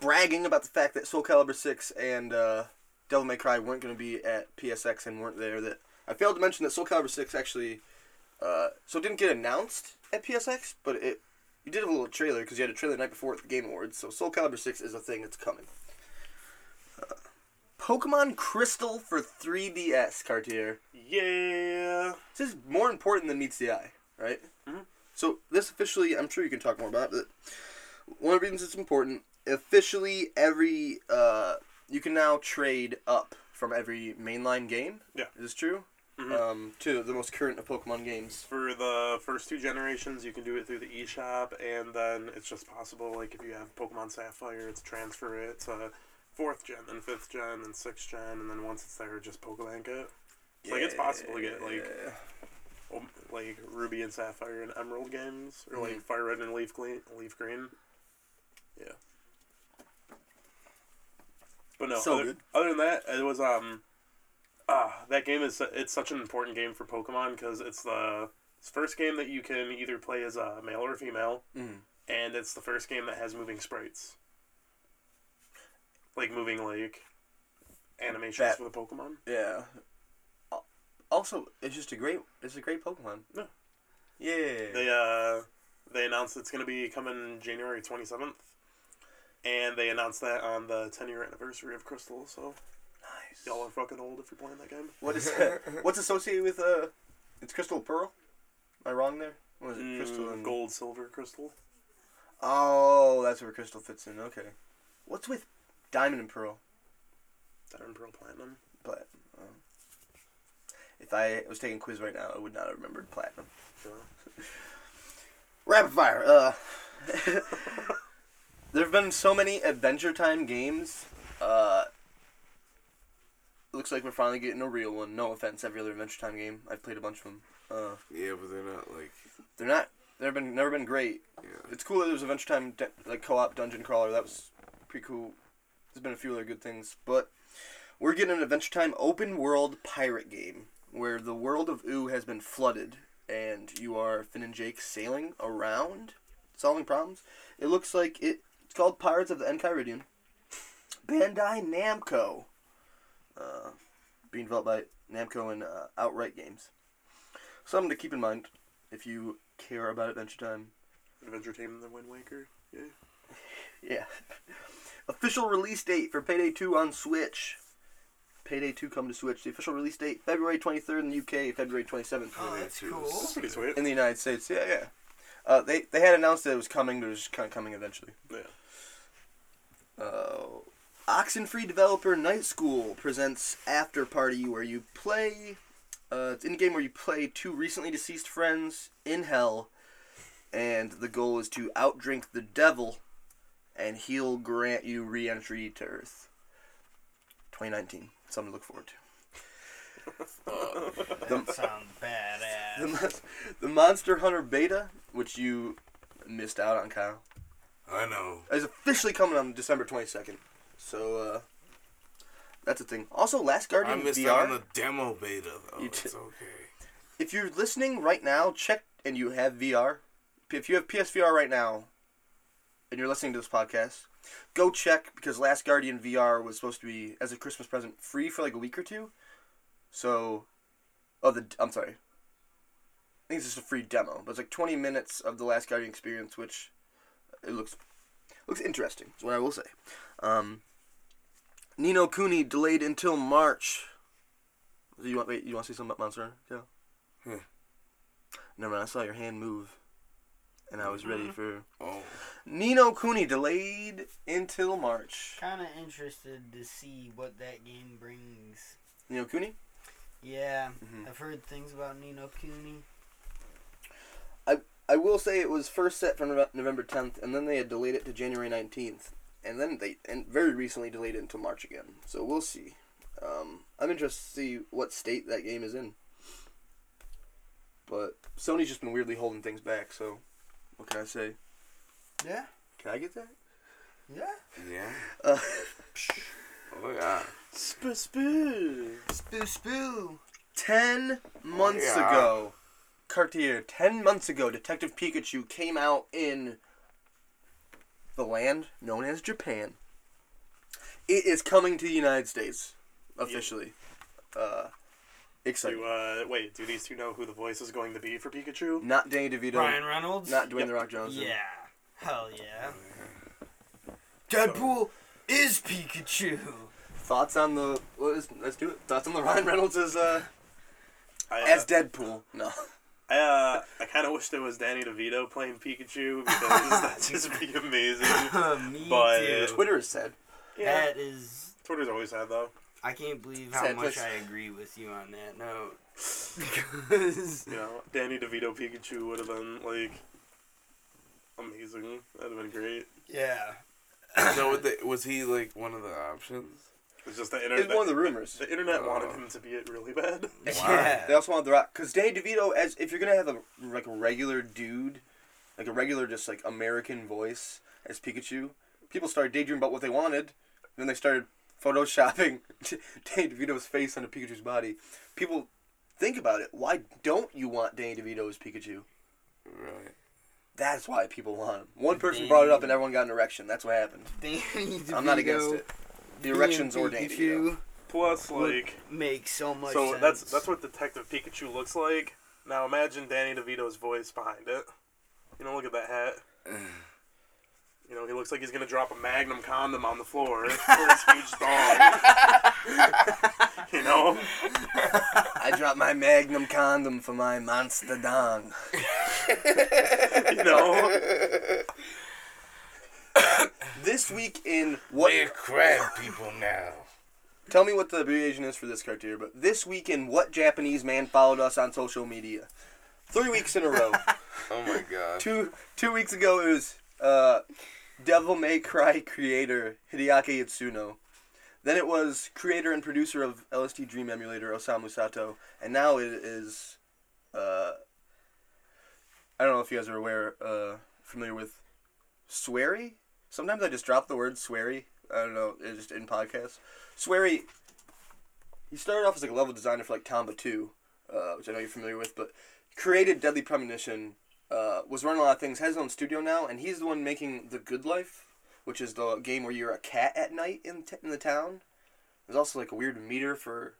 bragging about the fact that Soul Calibur 6 and uh, Devil May Cry weren't going to be at PSX and weren't there that I failed to mention that Soul Calibur 6 actually, uh, so it didn't get announced at PSX, but it you did have a little trailer because you had a trailer the night before at the Game Awards. So Soul Calibur 6 is a thing that's coming. Uh, Pokemon Crystal for 3DS, Cartier. Yeah. This is more important than meets the eye, right? Mhm. So this officially, I'm sure you can talk more about it. But one of the reasons it's important, officially, every uh, you can now trade up from every mainline game. Yeah. is this true? Mhm. Um, to the most current of Pokemon games. For the first two generations, you can do it through the eShop, and then it's just possible, like, if you have Pokemon Sapphire, to transfer it to fourth gen, then fifth gen, then sixth gen, and then once it's there, just Pokebank it. Like, it's possible to get, like, um, like Ruby and Sapphire and Emerald games, or like Mhm. Fire Red and Leaf Green. Leaf Green. Yeah. But no, So other, other than that, it was um, ah, that game is it's such an important game for Pokemon because it's the first game that you can either play as a male or female, Mhm. and it's the first game that has moving sprites, like moving like animations That- for the Pokemon. Yeah. Also, it's just a great. It's a great Pokemon. Yeah. Yeah. They uh they announced it's gonna be coming January twenty seventh, and they announced that on the ten year anniversary of Crystal. So nice. y'all are fucking old if you're playing that game. What is what's associated with uh? It's Crystal Pearl. Am I wrong there? What is it? Crystal Mm, and gold, silver, crystal. Oh, that's where Crystal fits in. Okay. What's with Diamond and Pearl? Diamond, pearl, platinum. Platinum. Oh. If I was taking a quiz right now, I would not have remembered platinum. Yeah. Rapid fire. Uh, there have been so many Adventure Time games. Uh, looks like we're finally getting a real one. No offense, every other Adventure Time game. I've played a bunch of them. Uh, Yeah, but they're not like. they're not. They've been never been great. Yeah. It's cool that there's Adventure Time de- like co-op dungeon crawler. That was pretty cool. There's been a few other good things, but we're getting an Adventure Time open world pirate game where the world of Ooo has been flooded and you are Finn and Jake sailing around, solving problems. It looks like it. It's called Pirates of the Enchiridion. Bandai Namco. Uh, being developed by Namco and uh, Outright Games. Something to keep in mind if you care about Adventure Time. Adventure Time and the Wind Waker. Yeah. Yeah. official release date for Payday 2 on Switch. Payday 2 come to Switch. The official release date February 23rd in the UK, February 27th Oh, that's cool. That's pretty sweet. in the United States. Yeah, yeah. Uh, they they had announced that it was coming, but it was kind of coming eventually. Yeah. Uh, Oxenfree developer Night School presents After Party, where you play. Uh, it's in game where you play two recently deceased friends in hell, and the goal is to outdrink the devil, and he'll grant you re-entry to Earth. 2019, something to look forward to. That sounds badass. The, mon- the Monster Hunter beta, which you missed out on, Kyle, I know. is officially coming on December 22nd. So, uh, that's a thing. Also, Last I Guardian missed VR. out on the demo beta though. You it's okay. if you're listening right now, check and you have VR. If you have PSVR right now, and you're listening to this podcast, go check because Last Guardian VR was supposed to be as a Christmas present free for like a week or two. So, oh the I'm sorry. I think it's just a free demo, but it's like 20 minutes of the Last Guardian experience, which it looks looks interesting. Is what I will say. Um, Ni no Kuni delayed until March. You want wait? You want to see something about Monster? Hunter? Yeah. Hmm. Never mind. I saw your hand move, and I was ready for Oh, Ni no Kuni delayed until March. Kind of interested to see what that game brings. Ni no Kuni. Yeah, Mhm. I've heard things about Ni no Kuni. I I will say it was first set for November 10th, and then they had delayed it to January 19th, and then they and very recently delayed it until March again. So we'll see. Um, I'm interested to see what state that game is in. But Sony's just been weirdly holding things back. So what can I say? Yeah. Can I get that? Yeah. Yeah. Uh, Oh yeah. Spoo spoo. Spoo spoo. ten months yeah. ago, Cartier. Ten months ago, Detective Pikachu came out in the land known as Japan. It is coming to the United States officially. Uh, exciting. Do, uh, wait, do these two know who the voice is going to be for Pikachu? Not Danny DeVito. Ryan Reynolds. Not Dwayne Yep. the Rock Johnson. Yeah. Hell yeah. Deadpool is Pikachu. Thoughts on the what is, let's do it. Thoughts on the Ryan Reynolds as uh I, uh, as Deadpool. No. I, uh, I kind of wish there was Danny DeVito playing Pikachu because that'd just be amazing. Me But- too. Twitter is said. Yeah, That is. Twitter's always had though. I can't believe how Sad much puss. I agree with you on that note. Because You know, Danny DeVito Pikachu would have been like amazing. That'd have been great. yeah. So what the, was he like one of the options? It's just the internet. It's internet. one of the rumors. the internet wanted him to be it really bad. Yeah. They also wanted the Rock because Danny DeVito as if you're gonna have a like a regular dude, like a regular just like American voice as Pikachu, people started daydreaming about what they wanted. Then they started photoshopping Danny DeVito's face onto Pikachu's body. People think about it. Why don't you want Danny DeVito as Pikachu? Right. That's why people want him. One person brought it up and everyone got an erection. That's what happened. Danny DeVito I'm not against it. The being erections or Danny DeVito. Pikachu Plus, would like, make so much so sense. that's that's what Detective Pikachu looks like. Now imagine Danny DeVito's voice behind it. You know, look at that hat. You know, he looks like he's gonna drop a Magnum condom on the floor for his huge dog. you know, I dropped my Magnum condom for my monster dong. you know. This week in what? We're crab people now. Tell me what the abbreviation is for this cartier, but this week in what Japanese man followed us on social media? Three weeks in a row. Oh my god. two two weeks ago it was uh, Devil May Cry creator Hideaki Itsuno. Then it was creator and producer of LSD Dream Emulator Osamu Sato, and now it is. Uh, I don't know if you guys are aware, uh, familiar with Swery. Sometimes I just drop the word Swery. I don't know, it's just in podcasts. Swery. He started off as like a level designer for like Tomba 2, uh, which I know you're familiar with, but created Deadly Premonition, uh, was running a lot of things, has his own studio now, and he's the one making The Good Life, which is the game where you're a cat at night in, t- in the town. There's also like a weird meter for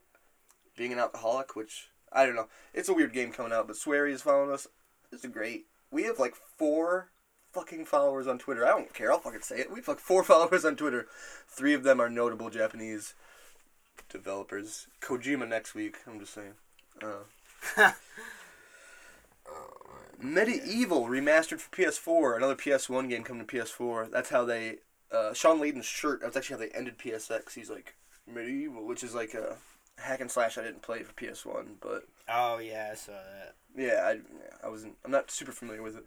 being an alcoholic, which I don't know. It's a weird game coming out, but Swery is following us. It's great. We have like four fucking followers on Twitter. I don't care. I'll fucking say it. We have like four followers on Twitter. Three of them are notable Japanese developers. Kojima next week. I'm just saying. Uh, MediEvil remastered for PS4. Another PS1 game coming to PS4. That's how they. Uh, Shawn Layden's shirt. That's actually how they ended PSX. He's like MediEvil, which is like a hack and slash. I didn't play for PS1, but Oh yeah, I saw that. yeah, I, I wasn't. I'm not super familiar with it,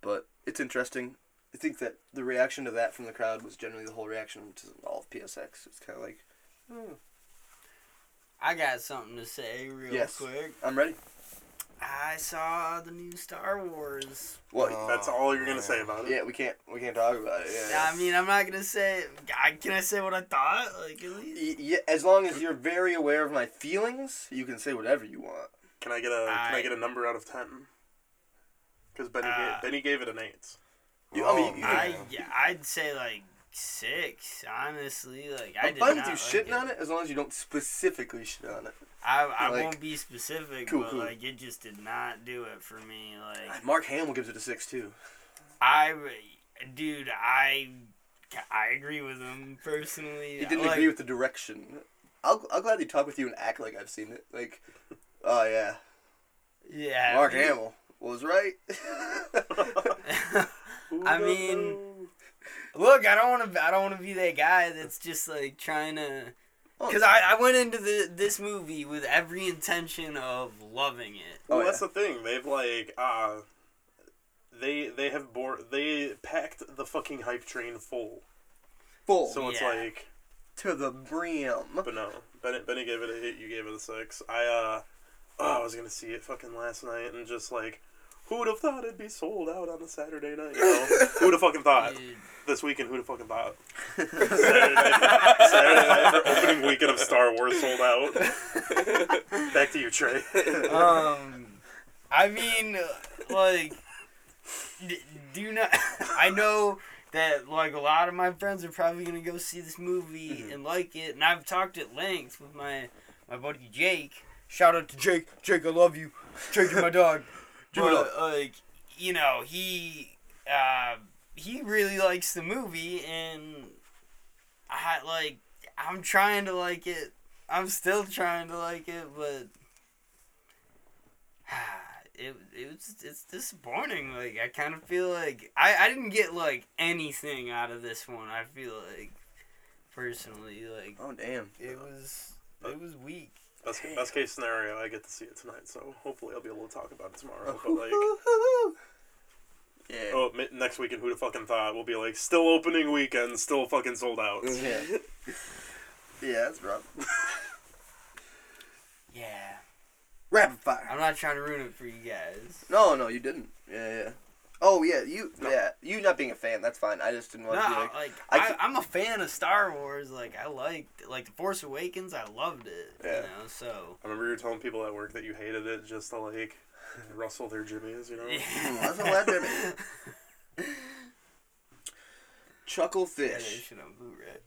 but it's interesting. I think that the reaction to that from the crowd was generally the whole reaction to all of PSX. It's kind of like, oh, I got something to say real Yes. quick. I'm ready. I saw the new Star Wars. What? Oh, That's all you're gonna say about it. yeah, we can't. We can't talk about it. Yeah. I mean, I'm not gonna say. I, can I say what I thought? Like at least. Y- yeah, as long as you're very aware of my feelings, you can say whatever you want. Can I get a Can I I- get a number out of ten? Because Benny Uh, gave, Benny gave it an eight. You- I mean, Oh, you- I man. yeah, I'd say like six. Honestly, like I I'm did fine not with you like shitting on it as long as you don't specifically shit on it. I, I Like- won't be specific, Cool, but cool. like it just did not do it for me. Like Mark Hamill gives it a six too. I, dude, I, I agree with him personally. He didn't like, agree with the direction. I'll, I'll gladly talk with you and act like I've seen it. Like, oh yeah, Yeah, Mark dude. Hamill was right. I mean, look, I don't want to. I don't want to be that guy that's just like trying to. Oh, Because I, I went into the this movie with every intention of loving it. Well, Oh, that's the thing. They've like uh they they have bore they packed the fucking hype train full. full So it's Yeah. like to the brim. but no. Benny, Benny gave it a hit. you gave it a six. I uh oh, I was gonna see it fucking last night and just like who would have thought it'd be sold out on a Saturday night? You know? who would have fucking thought? This weekend, who'd have fucking thought? Saturday night, Saturday night for opening weekend of Star Wars sold out. Back to you, Trey. um, I mean, like, d- do not. I know that like a lot of my friends are probably gonna go see this movie and like it, and I've talked at length with my my buddy Jake. Shout out to Jake. Jake, I love you. Jake, you're my dog. Give but, like, you know, he uh, he really likes the movie, and I like. I'm trying to like it. I'm still trying to like it, but it it was it's disappointing. Like I kind of feel like I I didn't get like anything out of this one. I feel like personally like Oh damn. it was it was weak. Best, best case scenario, I get to see it tonight, so hopefully I'll be able to talk about it tomorrow. But like, Yeah. oh, mi- next weekend, who'd have fucking thought? We'll be like, still opening weekend, still fucking sold out. Yeah. yeah, that's rough. Yeah, Rapid fire. I'm not trying to ruin it for you guys. No, no, you didn't. Yeah, yeah. Oh yeah, you yeah, you not being a fan, that's fine. I just didn't No, want to be like like I, I, I'm a fan of Star Wars. Like I liked like the Force Awakens. I loved it. Yeah. You know, so I remember you were telling people at work that you hated it just to like rustle their jimmies, you know? That's a lot, Jimmy. Chucklefish. they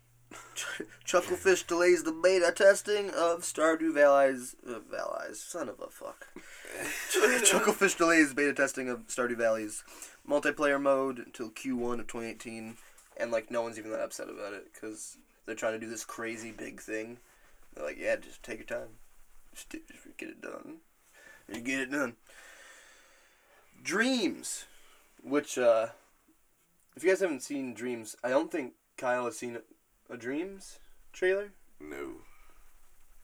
Chucklefish delays the beta testing of Stardew Valley's uh, Valley's son of a fuck. Chucklefish delays beta testing of Stardew Valley's multiplayer mode until Q1 of 2018, and like no one's even that upset about it because they're trying to do this crazy big thing. They're like, yeah, just take your time, just, do- just get it done, you get it done. Dreams, which uh, if you guys haven't seen Dreams, I don't think Kyle has seen a Dreams trailer. No.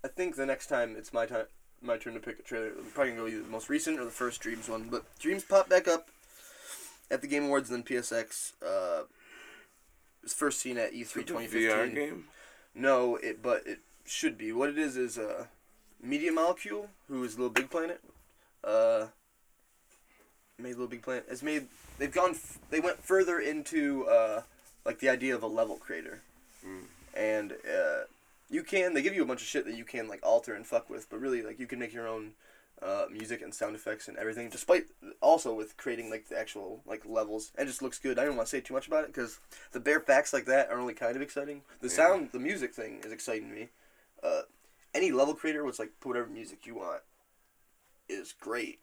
I think the next time it's my time, my turn to pick a trailer. I'm probably gonna go either the most recent or the first Dreams one. But Dreams popped back up at the Game Awards and then PSX. Uh, it was first seen at E E3 VR 2015. game? No, it but it should be. What it is is uh, Media Molecule, who is Little Big Planet. Uh, made Little Big Planet. Has made. They've gone. F- they went further into uh, like the idea of a level creator, Mm. and uh, you can. They give you a bunch of shit that you can like alter and fuck with, but really like you can make your own. Uh, music and sound effects and everything, despite also with creating like the actual like levels, and it just looks good. I don't want to say too much about it because the bare facts like that are only kind of exciting. The Yeah. sound, the music thing is exciting to me. Uh, any level creator was like put whatever music you want is great,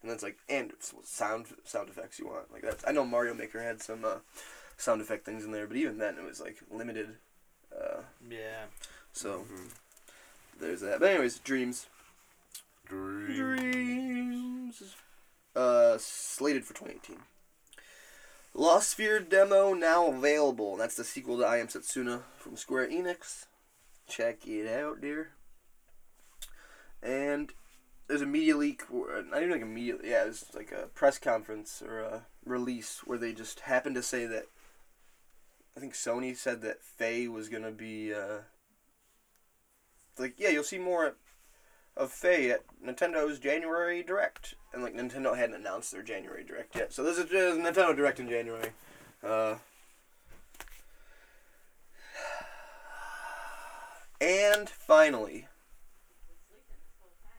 and then it's like and sound sound effects you want like that. I know Mario Maker had some uh, sound effect things in there, but even then it was like limited. Uh, Yeah. so Mhm. there's that. But anyways, dreams. Dream. Dreams. Uh, slated for 2018. Lost Sphear demo now available. And that's the sequel to I Am Setsuna from Square Enix. Check it out, dear. And there's a media leak, or- not even like a media, yeah, it's like a press conference or a release where they just happened to say that. I think Sony said that Faye was gonna be. Uh, like, yeah, you'll see more of Faye at Nintendo's January Direct, and like Nintendo hadn't announced their January Direct yet, so this is a Nintendo Direct in January. Uh, and finally,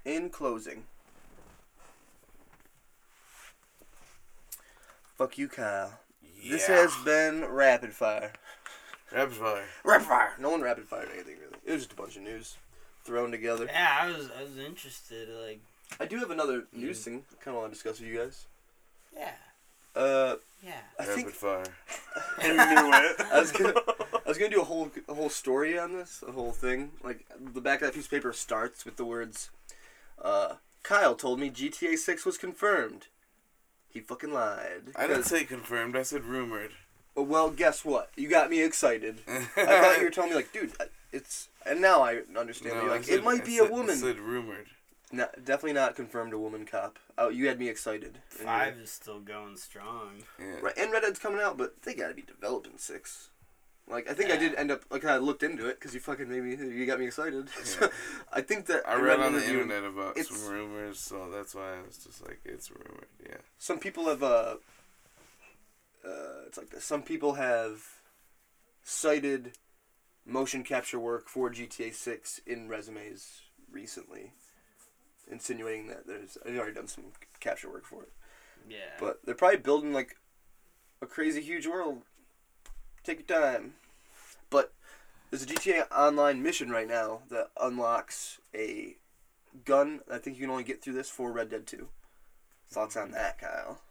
in closing, fuck you, Kyle. This Yeah. has been rapid fire. Rapid fire. Rapid fire. No one rapid fired anything really. It was just a bunch of news thrown together. Yeah, I was I was interested. Like, I do have another news thing I kind of want to discuss with you guys. yeah, Uh, yeah. I Rapid think fire. I knew it. I was gonna, I was gonna do a whole, a whole story on this, a whole thing. Like the back of that piece of paper starts with the words, uh, "Kyle told me GTA 6 was confirmed." He fucking lied. I didn't say confirmed. I said rumored. Oh, Well, guess what? You got me excited. I thought you were telling me like, dude, it's. And now I understand. No, You're like, said- it might I be said- a woman. I said rumored. No, definitely not confirmed a woman cop. Oh, you had me excited. And you're- Five is still going strong. Yeah. Right, and Red Dead's coming out, but they gotta be developing six. Like I think I did end up like I looked into it because you fucking made me you got me excited. So, I think that I read on the interview, internet about some rumors, so that's why I was just like, it's rumored. Yeah. Some people have uh, uh, it's like this. Some people have cited motion capture work for GTA Six in resumes recently, insinuating that there's I've already done some capture work for it. Yeah. But they're probably building like a crazy huge world. Take your time. But there's a GTA Online mission right now that unlocks a gun. I think you can only get through this for Red Dead 2. Thoughts on that, Kyle?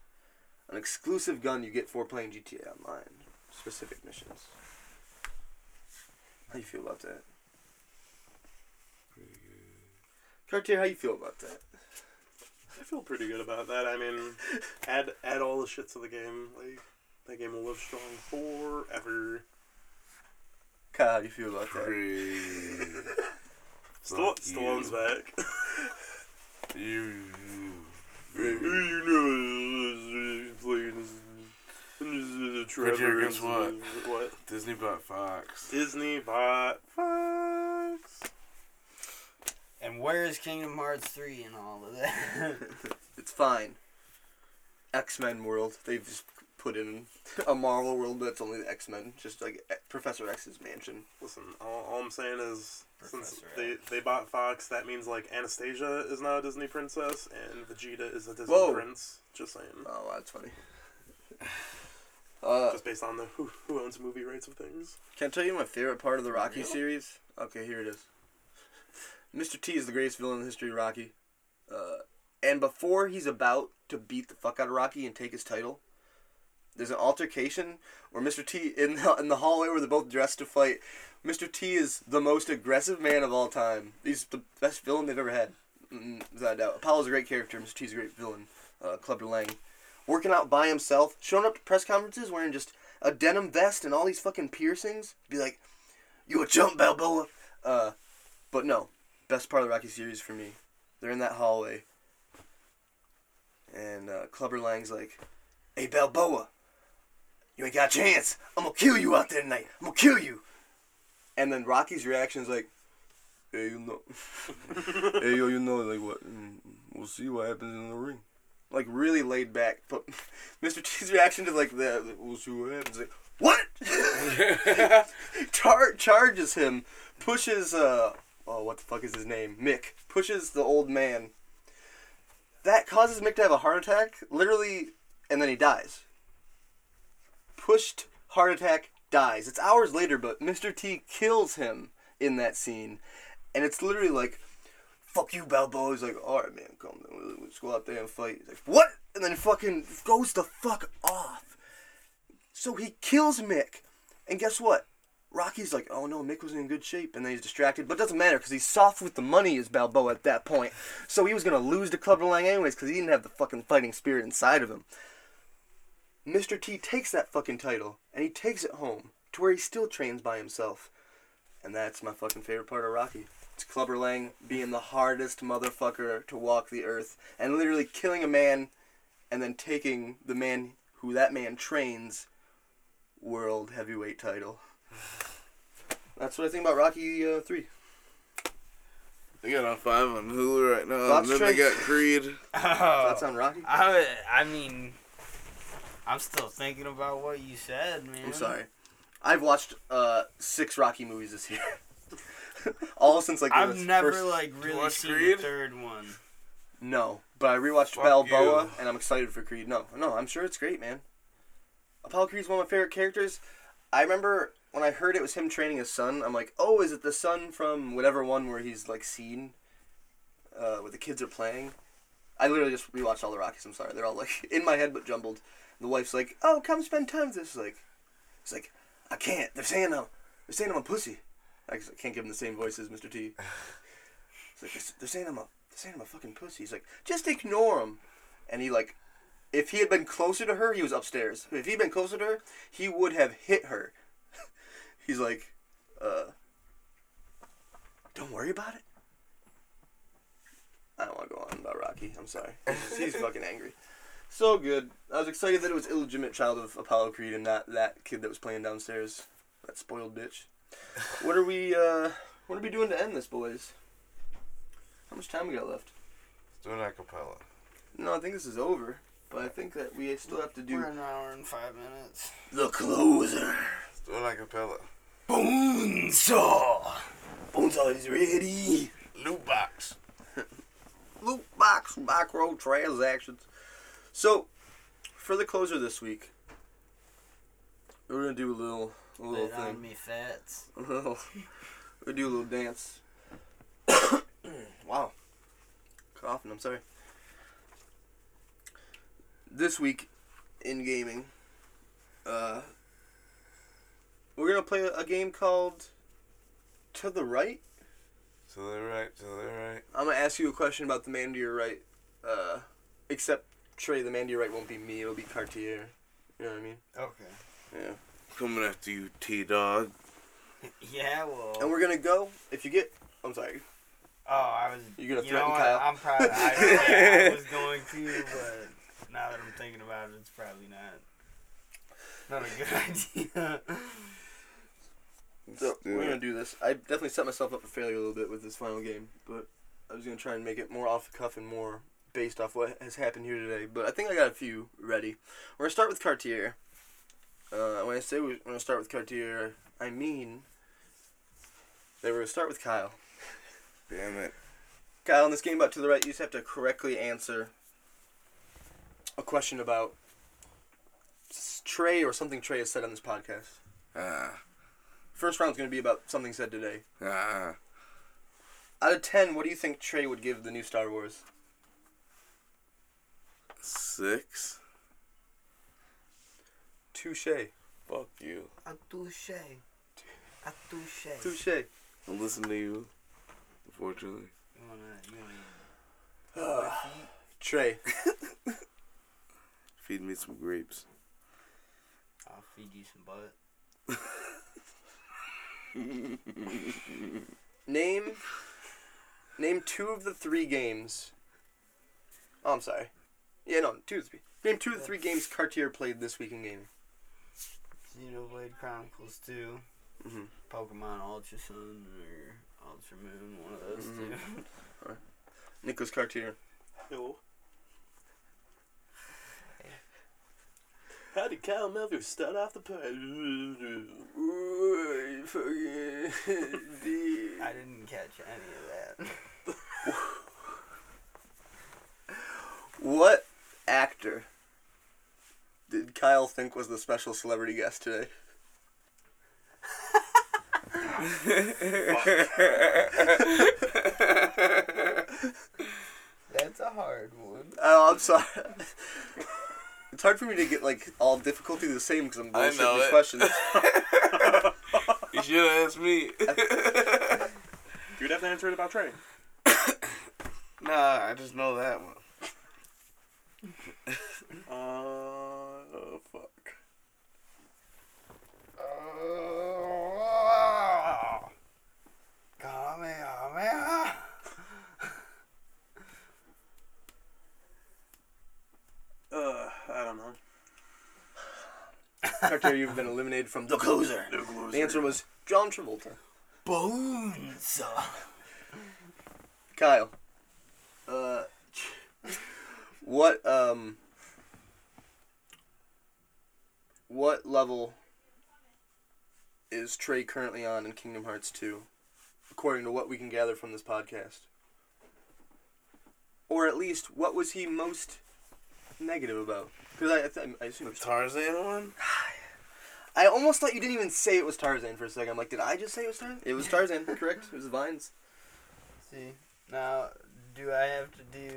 An exclusive gun you get for playing GTA Online. Specific missions. How you feel about that? Cartier, how you feel about that? I feel pretty good about that. I mean, add add all the shits to the game. Like that game will live strong forever. Kyle, how do you feel about that? Pretty. Stall- Fuck you. Stallone's back. You. Trevor, guess what? What? Disney bought Fox. Disney bought Fox. and where is Kingdom Hearts 3 and all of that? it's fine. X Men world. They've just put in a Marvel world, but it's only the X Men, just like E- Professor X's mansion. Listen, all, all I'm saying is since Professor they, X. they bought Fox, that means like Anastasia is now a Disney princess and Vegeta is a Disney Whoa. prince. Just saying. Oh, that's funny. Uh, Just based on the who, who owns movie rights of things. can I tell you my favorite part of the Rocky Really? series? Okay, here it is. Mr. T is the greatest villain in the history of Rocky. Uh, and before he's about to beat the fuck out of Rocky and take his title, there's an altercation where Mr. T in the, in the hallway where they're both dressed to fight. Mr. T is the most aggressive man of all time. He's the best villain they've ever had, without a doubt. Apollo's a great character. Mr. T's a great villain. Uh, Clubber Lang, working out by himself, showing up to press conferences wearing just a denim vest and all these fucking piercings. Be like, "You a chump, Balboa?" Uh, but no, best part of the Rocky series for me. They're in that hallway, and uh, Clubber Lang's like, "Hey Balboa, you ain't got a chance. I'm gonna kill you out there tonight. I'm gonna kill you." And then Rocky's reaction is like, "Hey, you know, hey yo, you know, like what? Mm, We'll see what happens in the ring." Like really laid back, but Mr. T's reaction to like the we'll see what happens. Like, what? Char- charges him, pushes uh oh what the fuck is his name? Mick pushes the old man. That causes Mick to have a heart attack, literally, and then he dies. Pushed heart attack dies. It's hours later, but Mr. T kills him in that scene, and it's literally like, "Fuck you, Balboa." He's like, "All right, man, come on, let's go out there and fight." He's like, "What?" And then fucking goes the fuck off. So he kills Mick, and guess what? Rocky's like, oh no, Mick was in good shape, and then he's distracted. But it doesn't matter because he's soft with the money as Balboa at that point. So he was gonna lose to Clubber Lang anyways because he didn't have the fucking fighting spirit inside of him. Mr. T takes that fucking title and he takes it home to where he still trains by himself, and that's my fucking favorite part of Rocky. It's Clubber Lang being the hardest motherfucker to walk the earth and literally killing a man, and then taking the man who that man trains world heavyweight title. That's what I think about Rocky uh, Three. They got on five on Hulu right now. Thoughts, and then they got Creed. Thoughts on Rocky? I, I mean, I'm still thinking about what you said, man. I'm sorry. I've watched uh, six Rocky movies this year. All since like I've never first- like really seen Creed? the third one. No, but I rewatched Fuck Balboa, you. and I'm excited for Creed. No, no, I'm sure it's great, man. Apollo Creed's one of my favorite characters. I remember when I heard it was him training his son. I'm like, oh, is it the son from whatever one where he's like seen, uh, where the kids are playing? I literally just rewatched all the Rockies. I'm sorry, they're all like in my head but jumbled. The wife's like, oh, come spend time with us. Like, it's like, I can't. They're saying I'm, they're saying I'm a pussy. I can't give him the same voice as Mr. T. It's like they're- saying I'm a, they're saying I'm a fucking pussy. He's like, just ignore him. And he like, if he had been closer to her, he was upstairs. If he'd been closer to her, he would have hit her. He's like, uh, don't worry about it. I don't want to go on about Rocky. I'm sorry. He's, he's fucking angry. So good. I was excited that it was illegitimate child of Apollo Creed and not that kid that was playing downstairs. That spoiled bitch. What are we? uh What are we doing to end this, boys? How much time we got left? Let's do an acapella. No, I think this is over. But I think that we still have to do We're an hour and five minutes. the closer. Let's do an acapella. Bonesaw. Bonesaw is ready. Loot box. Loot box macro transactions. So, for the closer this week, we're gonna do a little, a little Lay on thing. me fats. A little, we're do a little dance. wow. Coughing. I'm sorry. This week, in gaming, uh, we're gonna play a game called To the Right. To the right, to the right. I'm gonna ask you a question about the man to your right. Uh, except Trey, the man to your right won't be me. It'll be Cartier. You know what I mean? Okay. Yeah. Coming after you, T Dog. Yeah, well. And we're gonna go. If you get, I'm sorry. oh, I was. You gonna you threaten know? Kyle? I'm probably. I, yeah, I was going to, but now that I'm thinking about it, it's probably not. Not a good idea. So Let's we're gonna do this. I definitely set myself up for failure a little bit with this final game, but I was gonna try and make it more off the cuff and more based off what has happened here today. But I think I got a few ready. We're gonna start with Cartier. Uh, when I say we're gonna start with Cartier, I mean that we're gonna start with Kyle. Damn it. Kyle, in this game about to the right, you just have to correctly answer a question about Trey or something Trey has said on this podcast. Ah. First round's going to be about something said today. Ah. Out of 10, what do you think Trey would give the new Star Wars? Six. Touche. Fuck you. A touche. A touche. Touche. I'll listen to you. Unfortunately. You wanna, you wanna Uh, Trey. Feed me some grapes. I'll feed you some butt. Name name two of the three games. Oh, I'm sorry. Yeah, no, two of the three. Name two of the three games Cartier played this week in gaming. Xenoblade Chronicles 2. Mhm. Pokemon Ultra Sun or Ultra Moon, one of those Mhm. two. Nicholas Cartier. Yo. How did Kyle Melville start off the party? I didn't catch any of that. what actor did Kyle think was the special celebrity guest today? That's a hard one. Oh, I'm sorry. It's hard for me to get like all difficulty the same because I'm I bullshitting know these it. questions. you should have asked me. You'd have to answer it about Trey. nah, I just know that one. Uh, oh, fuck. Oh, Kamehameha. Uh, I don't know. Cartier, you've been eliminated from the closer. The answer was John Travolta. Bones. Kyle. Uh, what um. What level is Trey currently on in Kingdom Hearts 2, according to what we can gather from this podcast? Or at least, what was he most negative about? Because I, I, th- I assume it was Tarzan one? I almost thought you didn't even say it was Tarzan for a second. I'm like, did I just say it was Tarzan? It was Tarzan, correct? It was Vines. See, now, do I have to do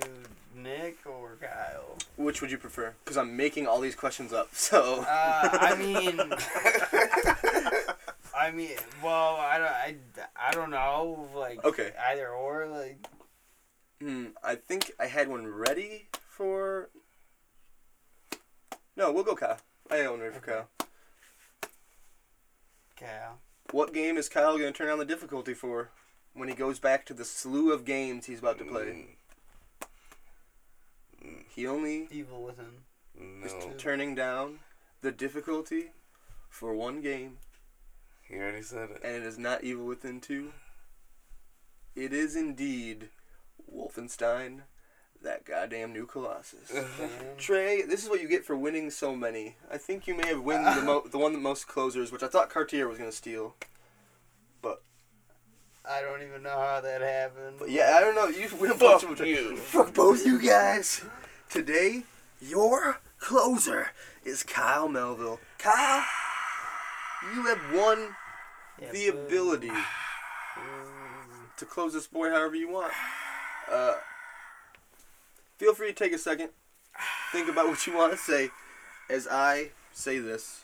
Nick or Kyle? Which would you prefer? Because I'm making all these questions up, so. Uh, I mean, I mean, well, I don't, I, I don't know, like, Okay. either or, like, Hmm, I think I had one ready for. No, we'll go Kyle. I got one ready for Okay. Kyle. Kyle. What game is Kyle going to turn on the difficulty for when he goes back to the slew of games he's about to play? Mm. Mm. He only Evil Within. is No. turning down the difficulty for one game He already said it. and it is not Evil Within 2. It is indeed Wolfenstein, that goddamn new Colossus. Trey, this is what you get for winning so many. I think you may have won the mo- the one that most closers, which I thought Cartier was gonna steal. I don't even know how that happened. But yeah, I don't know. You win a bunch Fuck of you. Fuck both you guys. Today, your closer is Kyle Melville. Kyle, you have won Yeah, the but- ability to close this boy however you want. Uh, feel free to take a second, think about what you want to say as I say this.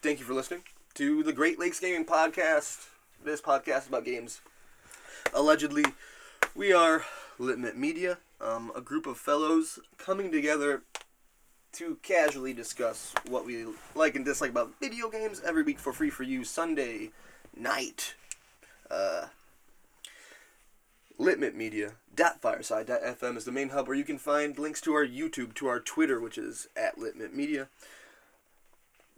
Thank you for listening to the Great Lakes Gaming Podcast. This podcast is about games. Allegedly, we are Lit Mitten Media, um, a group of fellows coming together to casually discuss what we like and dislike about video games every week for free for you Sunday night. Uh, litmitmedia.fireside.fm is the main hub where you can find links to our YouTube, to our Twitter, which is at litmitmedia.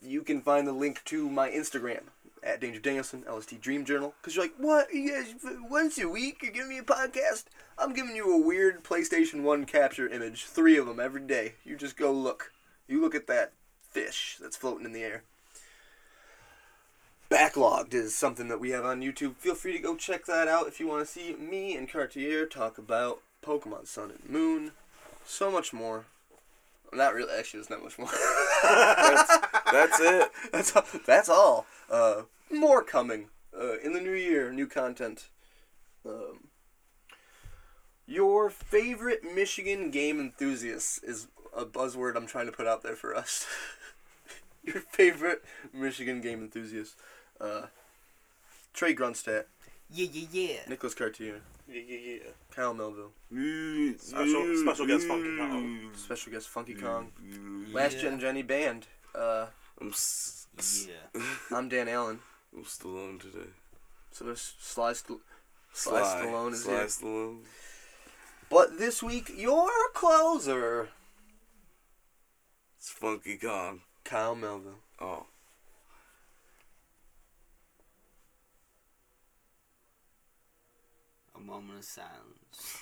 You can find the link to my Instagram at Danger Danielson, LST Dream Journal. Because you're like, what? You guys, once a week, you're giving me a podcast? I'm giving you a weird PlayStation 1 capture image. Three of them every day. You just go look. You look at that fish that's floating in the air. Backlogged is something that we have on YouTube. Feel free to go check that out if you want to see me and Cartier talk about Pokemon Sun and Moon. So much more. Not really, actually, there's not much more. That's, that's it. that's all. That's all. Uh, more coming uh, in the new year. New content. Um, your favorite Michigan game enthusiast is a buzzword I'm trying to put out there for us. your favorite Michigan game enthusiast. Uh, Trey Grunstad, Yeah, yeah, yeah. Nicholas Cartier, Yeah, yeah, yeah. Kyle Melville, mm, Special, mm, special guest mm. Funky Kong. special guest Funky Kong, Last Gen Jenny Band. Uh, I'm, s- s- Yeah. I'm Dan Allen. I'm Stallone today. So there's Sly, St- Sly Stallone is Sly here. Stallone. But this week, your closer, It's Funky Kong. Kyle Melville. Oh. A moment of silence.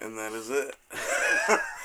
And that is it.